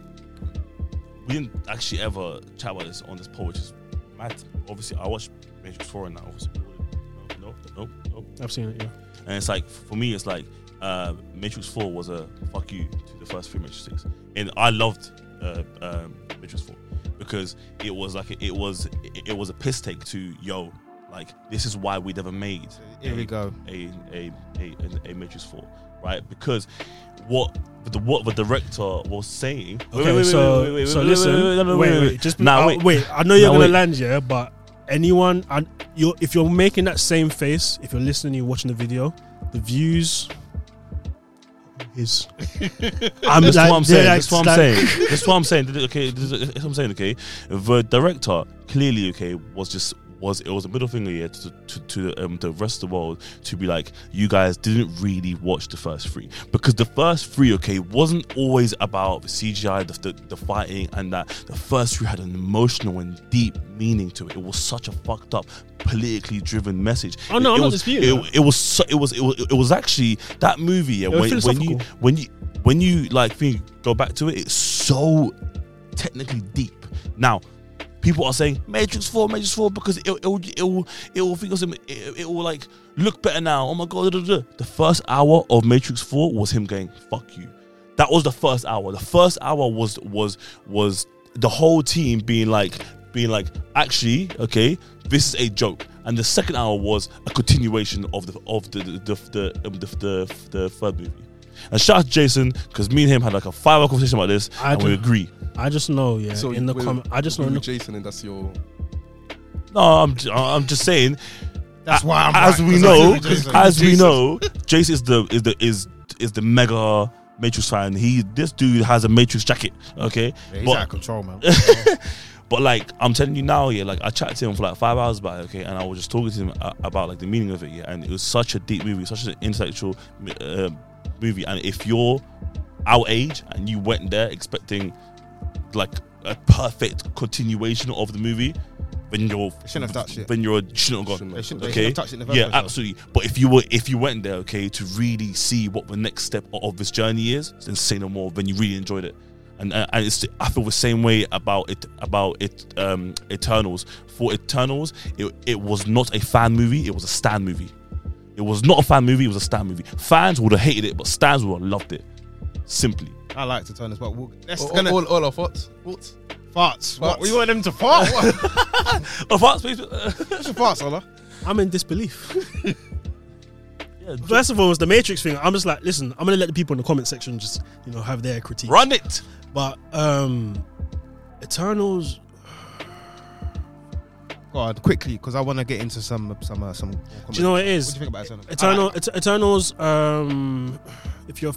we didn't actually ever chat about this on this poll, which is mad. Obviously, I watched Matrix 4 and now. Obviously, no, no, no, no. I've seen it. Yeah. And it's like for me, it's like uh, Matrix Four was a fuck you to the first three Matrixes, and I loved uh, um, Matrix Four because it was like it was it, was a piss take to yo, like this is why we never made Here we go. a a a, a, a Matrix Four, right? Because what the what the director was saying. Okay, so so listen, wait, wait, no, no, wait, wait, wait, wait. just uh, wait. wait. I know you're gonna wait. land here, but anyone, and you if you're making that same face, if you're listening, you're watching the video, the views is. I'm That's like, what I'm saying. like- That's what I'm like- saying. That's what I'm saying. Okay, that's what I'm saying. Okay, the director clearly, okay, was just was it was a middle finger here to to, to the, um, the rest of the world to be like, you guys didn't really watch the first three because the first three, okay, wasn't always about the CGI, the, the, the fighting, and that the first three had an emotional and deep meaning to it. It was such a fucked up, politically driven message. Oh, no, it, I'm it not was, disputing it, it was so, it was it was it was actually that movie. Yeah, when, when you when you when you like think go back to it, it's so technically deep. Now, people are saying Matrix Four, Matrix Four because it it will it will it will think of it, it will like look better now. Oh my god! The first hour of Matrix Four was him going fuck you. That was the first hour. The first hour was was was the whole team being like being like actually okay this is a joke and the second hour was a continuation of the of the the the the, um, the, the, the third movie and shout out to Jason because me and him had like a five hour conversation about this I and we agree I just know, yeah. So in the comment, I just know. wait, In Jason, and that's your. no I'm j- I'm just saying That's why I'm as right, we 'cause I know agree with as we know Jace is the is the is is the mega Matrix fan he this dude has a Matrix jacket okay Yeah, he's But- out of control, man. But like I'm telling you now, yeah, like I chatted to him for like five hours about it, okay, and I was just talking to him uh, about like the meaning of it, yeah, and it was such a deep movie, such an intellectual uh, movie, and if you're our age and you went there expecting like a perfect continuation of the movie, then you're shouldn't have touched it. Then you're shouldn't have gone. They shouldn't, they Okay. shouldn't have touched it in the Yeah, absolutely. But if you were, if you went there, okay, to really see what the next step of this journey is, then say no more. Then you really enjoyed it, and and and it's I feel the same way about it about it um Eternals. For Eternals, it it was not a fan movie; it was a stan movie. It was not a fan movie; it was a stan movie. Fans would have hated it, but stans would have loved it. Simply, I like to turn this well. We'll, let's All, gonna all, all our thoughts. Thoughts. farts. What? Farts. We want them to fart. What? oh, fast, please. What's your farts, Ola? I'm in disbelief. yeah, First of all, it was the Matrix thing. I'm just like, listen, I'm gonna let the people in the comment section just you know have their critique. run it. But um, Eternals. Go on, quickly, because I want to get into some some uh, some. Do you know what it What is? do you think about Eternal? Eternal, Et- Eternals. Um, if you're,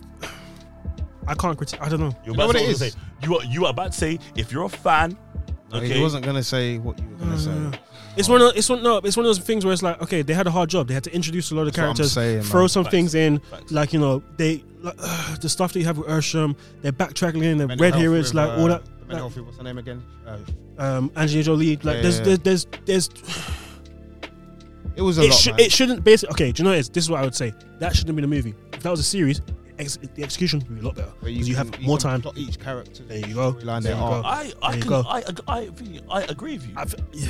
I can't critique. I don't know. You're You know about what to it say, you are you are about to say if you're a fan, Okay. okay, He wasn't gonna say what you were gonna Uh, say. It's one of it's one no it's one of those things where it's like okay they had a hard job they had to introduce a lot of That's characters saying, throw man. some Facts. things in Facts. like you know they like, uh, the stuff that you have with Arishem they're backtracking in the Mental red health heroes like uh, all that the like, what's her name again? Uh, um Angelina Jolie like Yeah, there's, yeah. there's there's there's it was a it lot, should man. it shouldn't basically okay do you know what it is this is what I would say that shouldn't be the movie if that was a series ex- the execution would be a lot better because you, can- have more time plot each character. There you go. storyline, There their you go. I I There you can go. I I I, I agree with you. I f- yeah.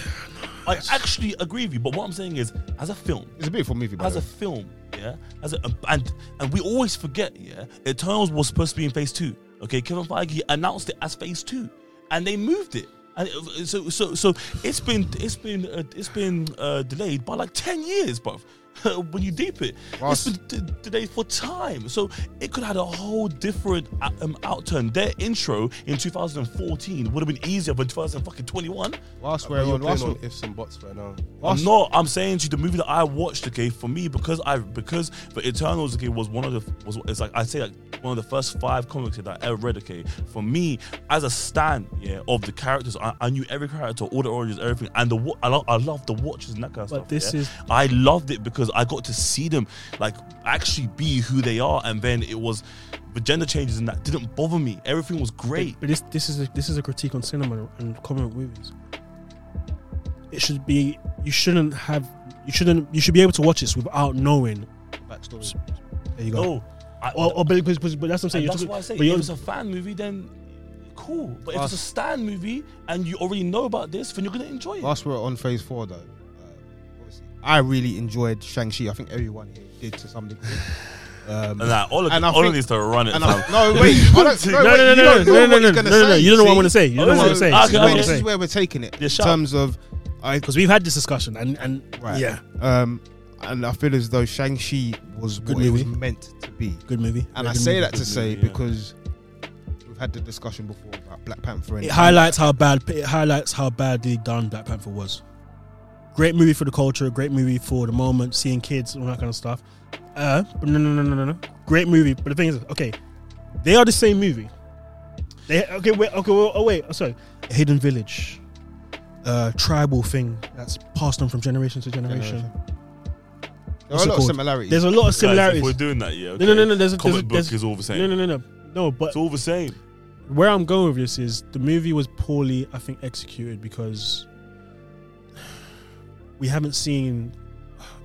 I actually agree with you. But what I'm saying is, as a film, It's a beautiful movie, by as a way. film, yeah, as a and and we always forget, yeah, Eternals was supposed to be in phase two. Okay, Kevin Feige announced it as phase two, and they moved it. And it, so so so it's been it's been uh, it's been uh, delayed by like ten years, bruv. when you deep it, Whilst- it's been d- for time. So it could have had a whole different uh, um, outturn. Their intro in 2014 would have been easier than 2021. Whilst We're we're on, playing on we're- ifs and buts right now. I'm not. I'm saying to you, the movie that I watched, okay, for me because I because the Eternals, okay, was one of the was it's like I say like one of the first five comics that I ever read. Okay, for me as a stan, yeah, of the characters, I, I knew every character, all the origins, everything, and the I love I love the watches and that kind of But stuff. this yeah. is- I loved it because I got to see them like actually be who they are, and then it was the gender changes and that didn't bother me. Everything was great. But this this is a, this is a critique on cinema and comic movies. It should be you shouldn't have you shouldn't you should be able to watch this without knowing backstory. There you go. No, I, Or, or but, but, but that's what I'm saying. That's talking- why I say but if it's a fan movie, then cool. But if it's a Stan movie and you already know about this, then you're gonna enjoy it. whilst we're on phase four, though, obviously, I really enjoyed Shang Chi. I think everyone here did to some degree. Um, and that all of And I all of think- needs to run it. and fam. I, no, wait, I don't, no, no, no, wait, no, you no, don't know no, no, what no, he's no, gonna no, no, no. say, You don't know what I'm see? gonna say. You don't know what I'm gonna say. Okay, This is okay. where- this is where we're taking it Yeah, in shut terms of I because we've had this discussion and and right. yeah, Um, and I feel as though Shang Chi was Good what it was movie. meant to be. good movie. And Very I good say movie. that to good say movie, yeah. because we've had the discussion before about Black Panther. And It highlights how bad it highlights how badly done Black Panther was. Great movie for the culture, great movie for the moment, seeing kids, all that kind of stuff. Uh, but no, no, no, no, no, no. Great movie, but the thing is, okay, they are the same movie. They okay, wait, okay, well, oh wait, oh, sorry, Hidden Village, uh, tribal thing that's passed on from generation to generation. Generation. There What's are a lot of called? similarities. There's a lot of Guys, if similarities. we're doing that, yeah. No, no, no, no. There's a, Comic there's a, book there's, is all the same. no, no, no, no, no. But It's all the same. where I'm going with this is the movie was poorly, I think, executed because we haven't seen.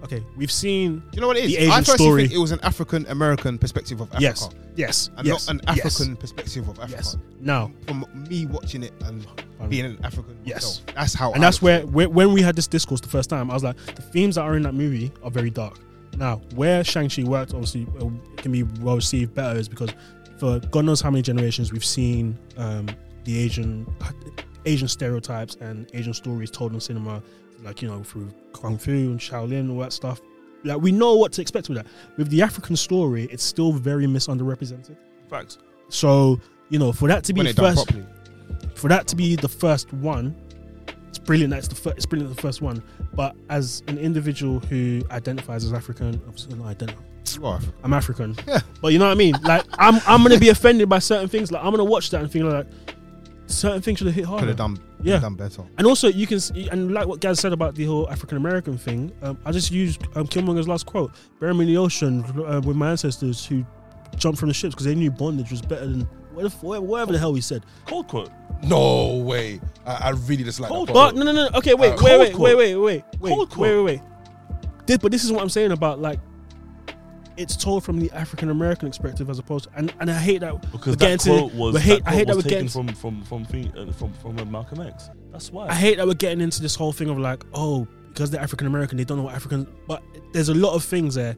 Okay, we've seen Do you know what it is? the Asian I story. think it was an African American perspective of Africa. yes, yes, And yes, not an yes, African perspective of Africa. Yes. Now, From me watching it and being an African Yes. myself. That's how and I that's where, where when we had this discourse the first time, I was like, the themes that are in that movie are very dark. Now, where Shang Chi worked, obviously, can be well received better, is because for God knows how many generations we've seen um, the Asian Asian stereotypes and Asian stories told in cinema, like you know through kung fu and Shaolin, and all that stuff. Like we know what to expect with that. With the African story, it's still very misunderrepresented. Facts. So you know, for that to be when the first, for that to be the first one, it's brilliant. That's the first. It's brilliant. The first one, but as an individual who identifies as African, obviously not identify. African. I'm African, Yeah. but you know what I mean. Like I'm, I'm gonna be offended by certain things. Like I'm gonna watch that and feel like certain things should have hit harder. Could have done, Yeah. done better. And also, you can see, and like what Gaz said about the whole African American thing, um, I just used um, Killmonger's last quote: "Bury me in the ocean uh, with my ancestors who jumped from the ships because they knew bondage was better than whatever, whatever the hell he said." Cold quote. No way. I, I really dislike Cold that. But no, no, no. Okay, wait, Uh, wait, cold wait, wait, wait, wait, wait, Cold wait, wait, wait. This, but this is what I'm saying about like, it's told from the African American perspective as opposed, to, and and I hate that Because we're getting that to- quote was we hate- that I hate quote that we're getting taken from from from thing- uh, from from uh, Malcolm X. That's why. I hate that we're getting into this whole thing of like, oh, because they're African American, they don't know what African. But there's a lot of things there.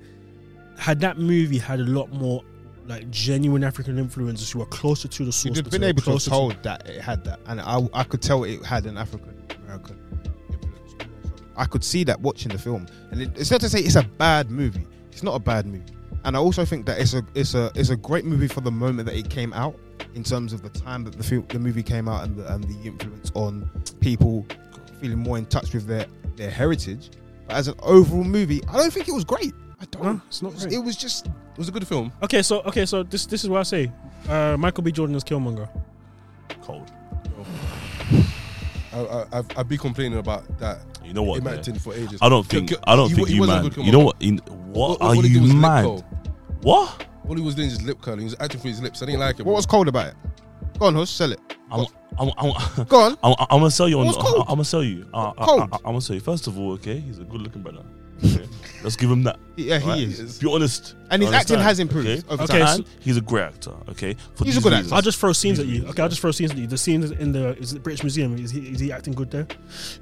Had that movie had a lot more like genuine African influences who were closer to the source, You'd have been able to have closer told that it had that, and I, I could tell it had an African American influence. I could see that watching the film, and it, it's not to say it's a bad movie. It's not a bad movie, and I also think that it's a it's a it's a great movie for the moment that it came out, in terms of the time that the film, the movie came out, and the, and the influence on people feeling more in touch with their their heritage. But as an overall movie, I don't think it was great. I don't. No, it's not It was, great. it was just It was a good film. Okay, so okay, so this this is what I say. Uh, Michael B. Jordan is Killmonger. Cold. I, I, I've, I've been complaining about that. You know what? Him yeah? for ages. I don't think. kill- I don't he- think he you wasn't a mad. good You know what? In, what All- are all he did you was lip mad? curl. What? All he was doing is lip curling. He was acting for his lips. I didn't like it. what bro. was cold about it. Go on, Huss, sell it. I'm, I'm, I'm, Go on. I'm, I'm gonna sell you on. What's I'm, cold? I'm gonna sell you. Uh, I, Cold? I, am gonna sell you. First of all, okay, he's a good-looking brother. Okay? Let's give him that. Yeah, he is. Be honest. And his acting has improved Okay, over Okay, time. and he's a great actor. Okay, for He's a these good reasons. actor. I'll just throw scenes at you. Okay, I'll just throw scenes at you. The scenes in the is it British Museum. Is he is he acting good there?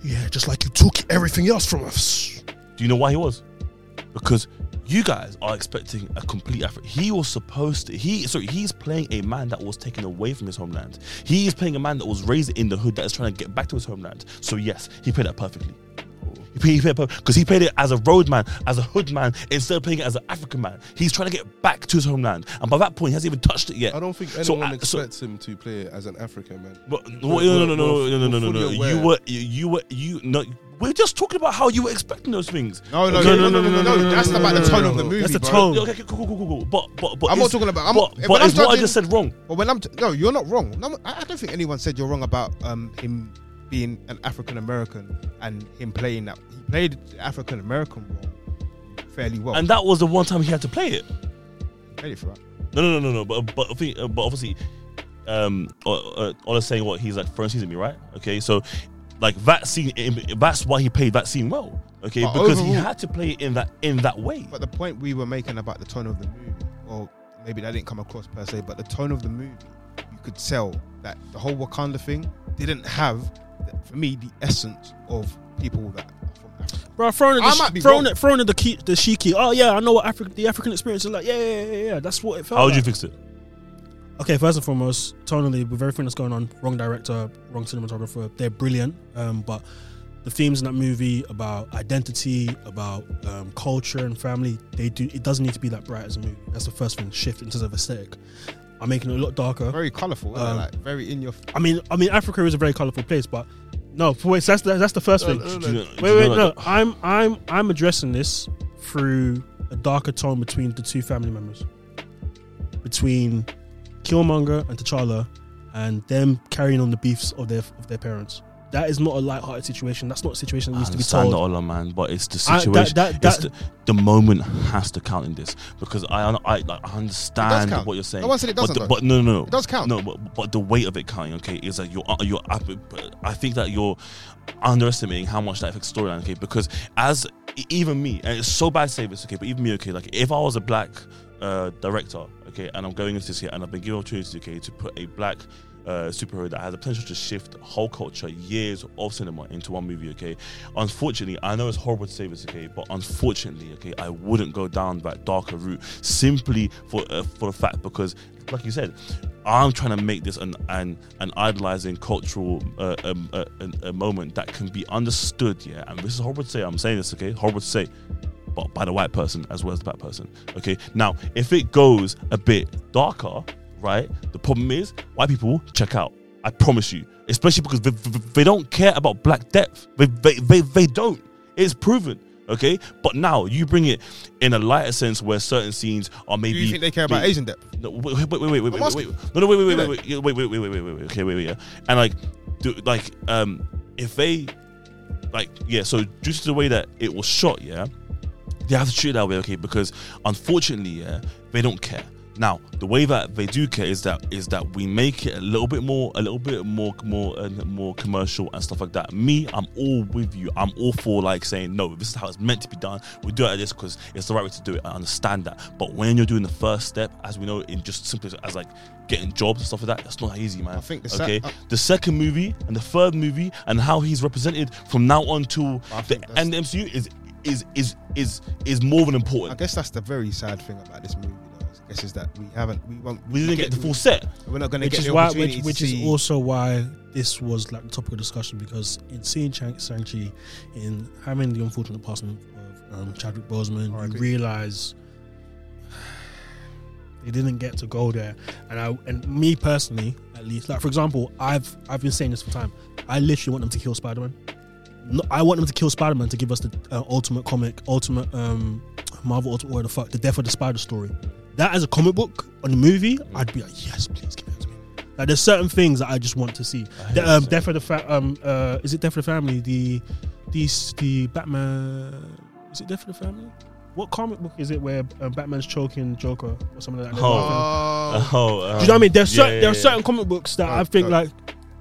Yeah, just like you took everything else from us. Do you know why he was? Because you guys are expecting a complete effort. He was supposed to. He sorry. He's playing a man that was taken away from his homeland. He is playing a man that was raised in the hood that is trying to get back to his homeland. So yes, he played that perfectly. He played, because he played it as a road man, as a hood man, instead of playing it as an African man. He's trying to get back to his homeland, and by that point, he hasn't even touched it yet. I don't think anyone uh, so- expects him to play it as an African man. But no, no, no, no, no, no, no, no, no, no. fully You were, you, you were, you no. We're just talking about how you were expecting those things. No, no, Okay, no, no, no, no, no, no. That's about the tone of the movie. That's the tone. Okay, okay, cool, cool, cool, cool. But, but, but I'm not talking about- I'm- but, but I'm what I just said wrong? But when I'm t- no, you're not wrong. No, I don't think anyone said you're wrong about um, him being an African American and him playing that. He played African American role fairly well. And that was the one time he had to play it. He played it for that. No, no, no, no, no. But, but, I think, uh, but obviously, um, uh, uh, Ola's saying what he's like throwing season me, right? Okay, so like that scene, eh, that's why he played that scene well. Okay, But because he had to play it in that in that way. But the point we were making about the tone of the movie, or maybe that didn't come across per se, but the tone of the movie, you could tell that the whole Wakanda thing didn't have, for me, the essence of people that are from Africa. Bro, throwing at I the, might be throwing wrong. at throwing at the key, the shiki. Oh yeah, I know what African the African experience is like. Yeah, yeah, yeah, yeah. That's what it felt. How would like. you fix it? Okay, first and foremost, tonally, with everything that's going on, wrong director, wrong cinematographer, they're brilliant. Um, but the themes in that movie about identity, about um, culture and family, they do. It doesn't need to be that bright as a movie. That's the first thing. Shift in terms of aesthetic. I'm making it a lot darker. Very colourful, Um, like very in your. I mean, I mean, Africa is a very colorful place, but no, wait, that's the, that's the first No, thing. no, no, Do Wait, wait, no. I'm I'm I'm addressing this through a darker tone between the two family members, between Killmonger and T'Challa, and them carrying on the beefs of their of their parents. That is not a light-hearted situation. That's not a situation that I needs to be understand told. the Ola man, but it's the I- situation. that- that- it's that- the, the moment has to count in this because I I, I, like, I understand what you're saying. No one said it but, doesn't, the- but no, no, no, It does count. No, but, but the weight of it counting, okay, is that you're uh, you're. I think that you're underestimating how much that affects storyline, okay? Because as even me, and it's so bad to say this, okay, but even me, okay, like if I was a black uh, director, okay, and I'm going into this here, and I've been given opportunity, okay, to put a black uh, superhero that has the potential to shift whole culture, years of cinema into one movie. Okay, unfortunately, I know it's horrible to say this. Okay, but unfortunately, okay, I wouldn't go down that darker route simply for uh, for the fact because, like you said, I'm trying to make this an an, an idolizing cultural uh, um, uh, a, a moment that can be understood. Yeah, and this is horrible to say. I'm saying this. Okay, horrible to say but by the white person as well as the black person. Okay. Now, if it goes a bit darker, right? The problem is white people check out. I promise you, especially because they, they- don't care about black depth. They, they, they, they don't. It's proven. Okay. But now you bring it in a lighter sense where certain scenes are maybe. Do you think they care about. Asian depth? No, wait, wait, wait, wait, wait, wait, wait. No, no, wait, wait, wait, Do wait, wait, yeah, wait, wait, wait, wait, wait, wait, wait. Okay, wait, wait, yeah. And like, do like, um, if they, like, yeah. So due to the way that it was shot, yeah, they have to treat it that way, okay? Because unfortunately, yeah, they don't care. Now, the way that they do care is that is that we make it a little bit more, a little bit more, more, uh, more commercial and stuff like that. Me, I'm all with you. I'm all for like saying no. This is how it's meant to be done. We do it like this because it's the right way to do it. I understand that. But when you're doing the first step, as we know, in just simply as like getting jobs and stuff like that, that's not easy, man. I think the se- okay. uh, the second movie and the third movie and how he's represented from now on to the end of the MCU is is is is is more than important. I guess that's the very sad thing about this movie. Though, I guess is that we haven't, we won't, We didn't get the full set. We're not going to which get is the why, opportunity which, to which is see- also why this was like the topic of discussion because in seeing Shang Chi, in having the unfortunate passing of um, Chadwick Boseman, R.I.P. you realize they didn't get to go there. And I and me personally, at least, like for example, I've I've been saying this for time. I literally want them to kill Spider Man. No, I want them to kill Spider Man to give us the uh, ultimate comic, ultimate um, Marvel, ultimate the fuck, the death of the Spider story. That as a comic book on the movie, I'd be like, yes, please give it to me. Like there's certain things that I just want to see. The, um, Death of the fa- um uh is it Death of the Family? The the the Batman is it Death of the Family? What comic book is it where um, Batman's choking Joker or something like that? Oh. Oh, Oh, Do you know what I mean? There's yeah, certain yeah, there are yeah. certain comic books that I Uh, think uh, like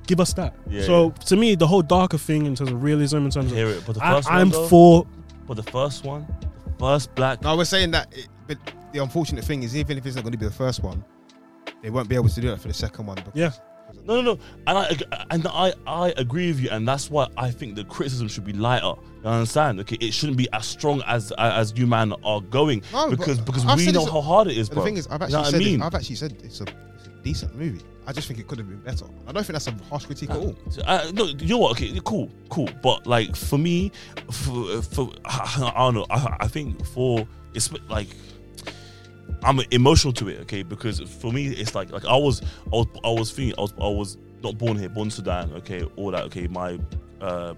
give us that. Yeah, so to me, the whole darker thing in terms of realism, in I terms of hear it. But the I, first I'm one, though, for but the first one, the first black. no, we're saying that. It, but the unfortunate thing is, even if it's not going to be the first one, they won't be able to do that for the second one. Because, Yeah. No, no, no. And I and I I agree with you, and that's why I think the criticism should be lighter. You understand? Okay, it shouldn't be as strong as as you man are going No, because because I've we know how hard it is, But bro. the thing is, I've You actually know what I said, mean? I've actually said it's a, it's a decent movie. I just think it could have been better. I don't think that's a harsh critique at all. Uh, no, you know what? Okay, cool, cool. But like for me, for, for I don't know. I, I think for it's like I'm emotional to it. Okay, because for me it's like like I was I was I was thinking I was I was not born here, born in Sudan. Okay, all that. Okay, my. uh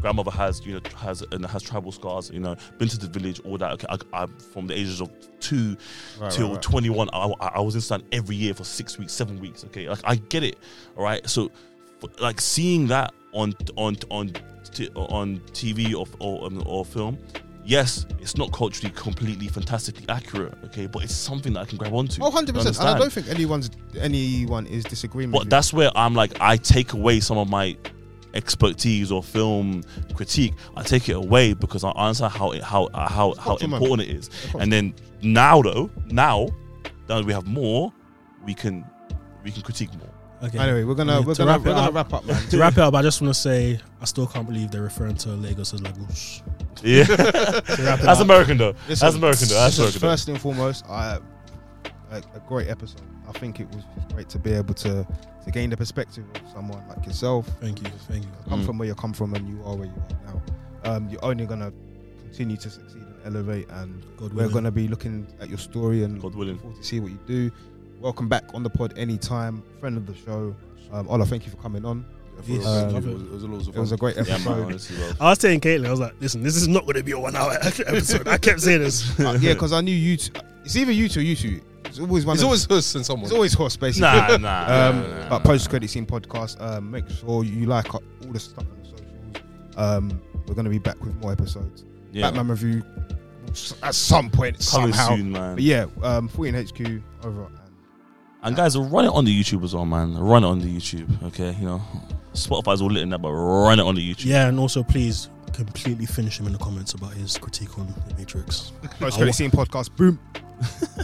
grandmother has you know has and has tribal scars you know been to the village all that okay I, I from the ages of two Right, till right, right. 21 I, I I was in Sudan every year for six weeks seven weeks okay like I get it all right so like seeing that on on on t- on TV or or, um, or film yes it's not culturally completely fantastically accurate okay but it's something that I can grab onto Oh, 100 percent. And I don't think anyone's anyone is disagreeing. but that's where I'm like, I take away some of my expertise or film critique. I take it away because I answer how it, how uh, how how Culture, man. important it is. And then now though, now that we have more, we can we can critique more. okay. Anyway, we're gonna Yeah, we're to gonna wrap we're gonna up- wrap up, man. to wrap it up, I just want to say I still can't believe they're referring to Lagos as Lagos. Yeah, To wrap it that's up, American though. Listen, That's American though. That's this was American. though. First and foremost, I, a, a great episode. I think it was great to be able to to gain the perspective of someone like yourself. Thank you, thank you. Come Mm. from where you come from, and you are where you are now. Um, you're only gonna continue to succeed and elevate, and God we're willing. gonna be looking at your story and God willing. forward to see what you do. Welcome back on the pod anytime. Friend of the show. Um, Ola, thank you for coming on. Yes. Um, thank you. it, was, it was a loads of It was a fun. great Yeah, man. episode. Honestly, bro. I was telling Caitlin, I was like, listen, this is not going to be a one hour episode. I kept saying this. Uh, yeah, because I knew you. Two, it's either you two or you two. It's always one. It's of- always us and someone. it's always horse basically. Nah, nah. Um, nah, nah, but post credit scene podcast. Um, make sure you like all the stuff on the socials. Um, we're gonna be back with more episodes. yeah, Batman review at some point coming somehow. soon, man. But yeah, um, 14 HQ over. And And guys, run it on the YouTube as well, man. Run it on the YouTube, okay? You know, Spotify's all lit in that, but run it on the YouTube. Yeah, and also please completely finish him in the comments about his critique on the Matrix. post credit scene podcast. Boom.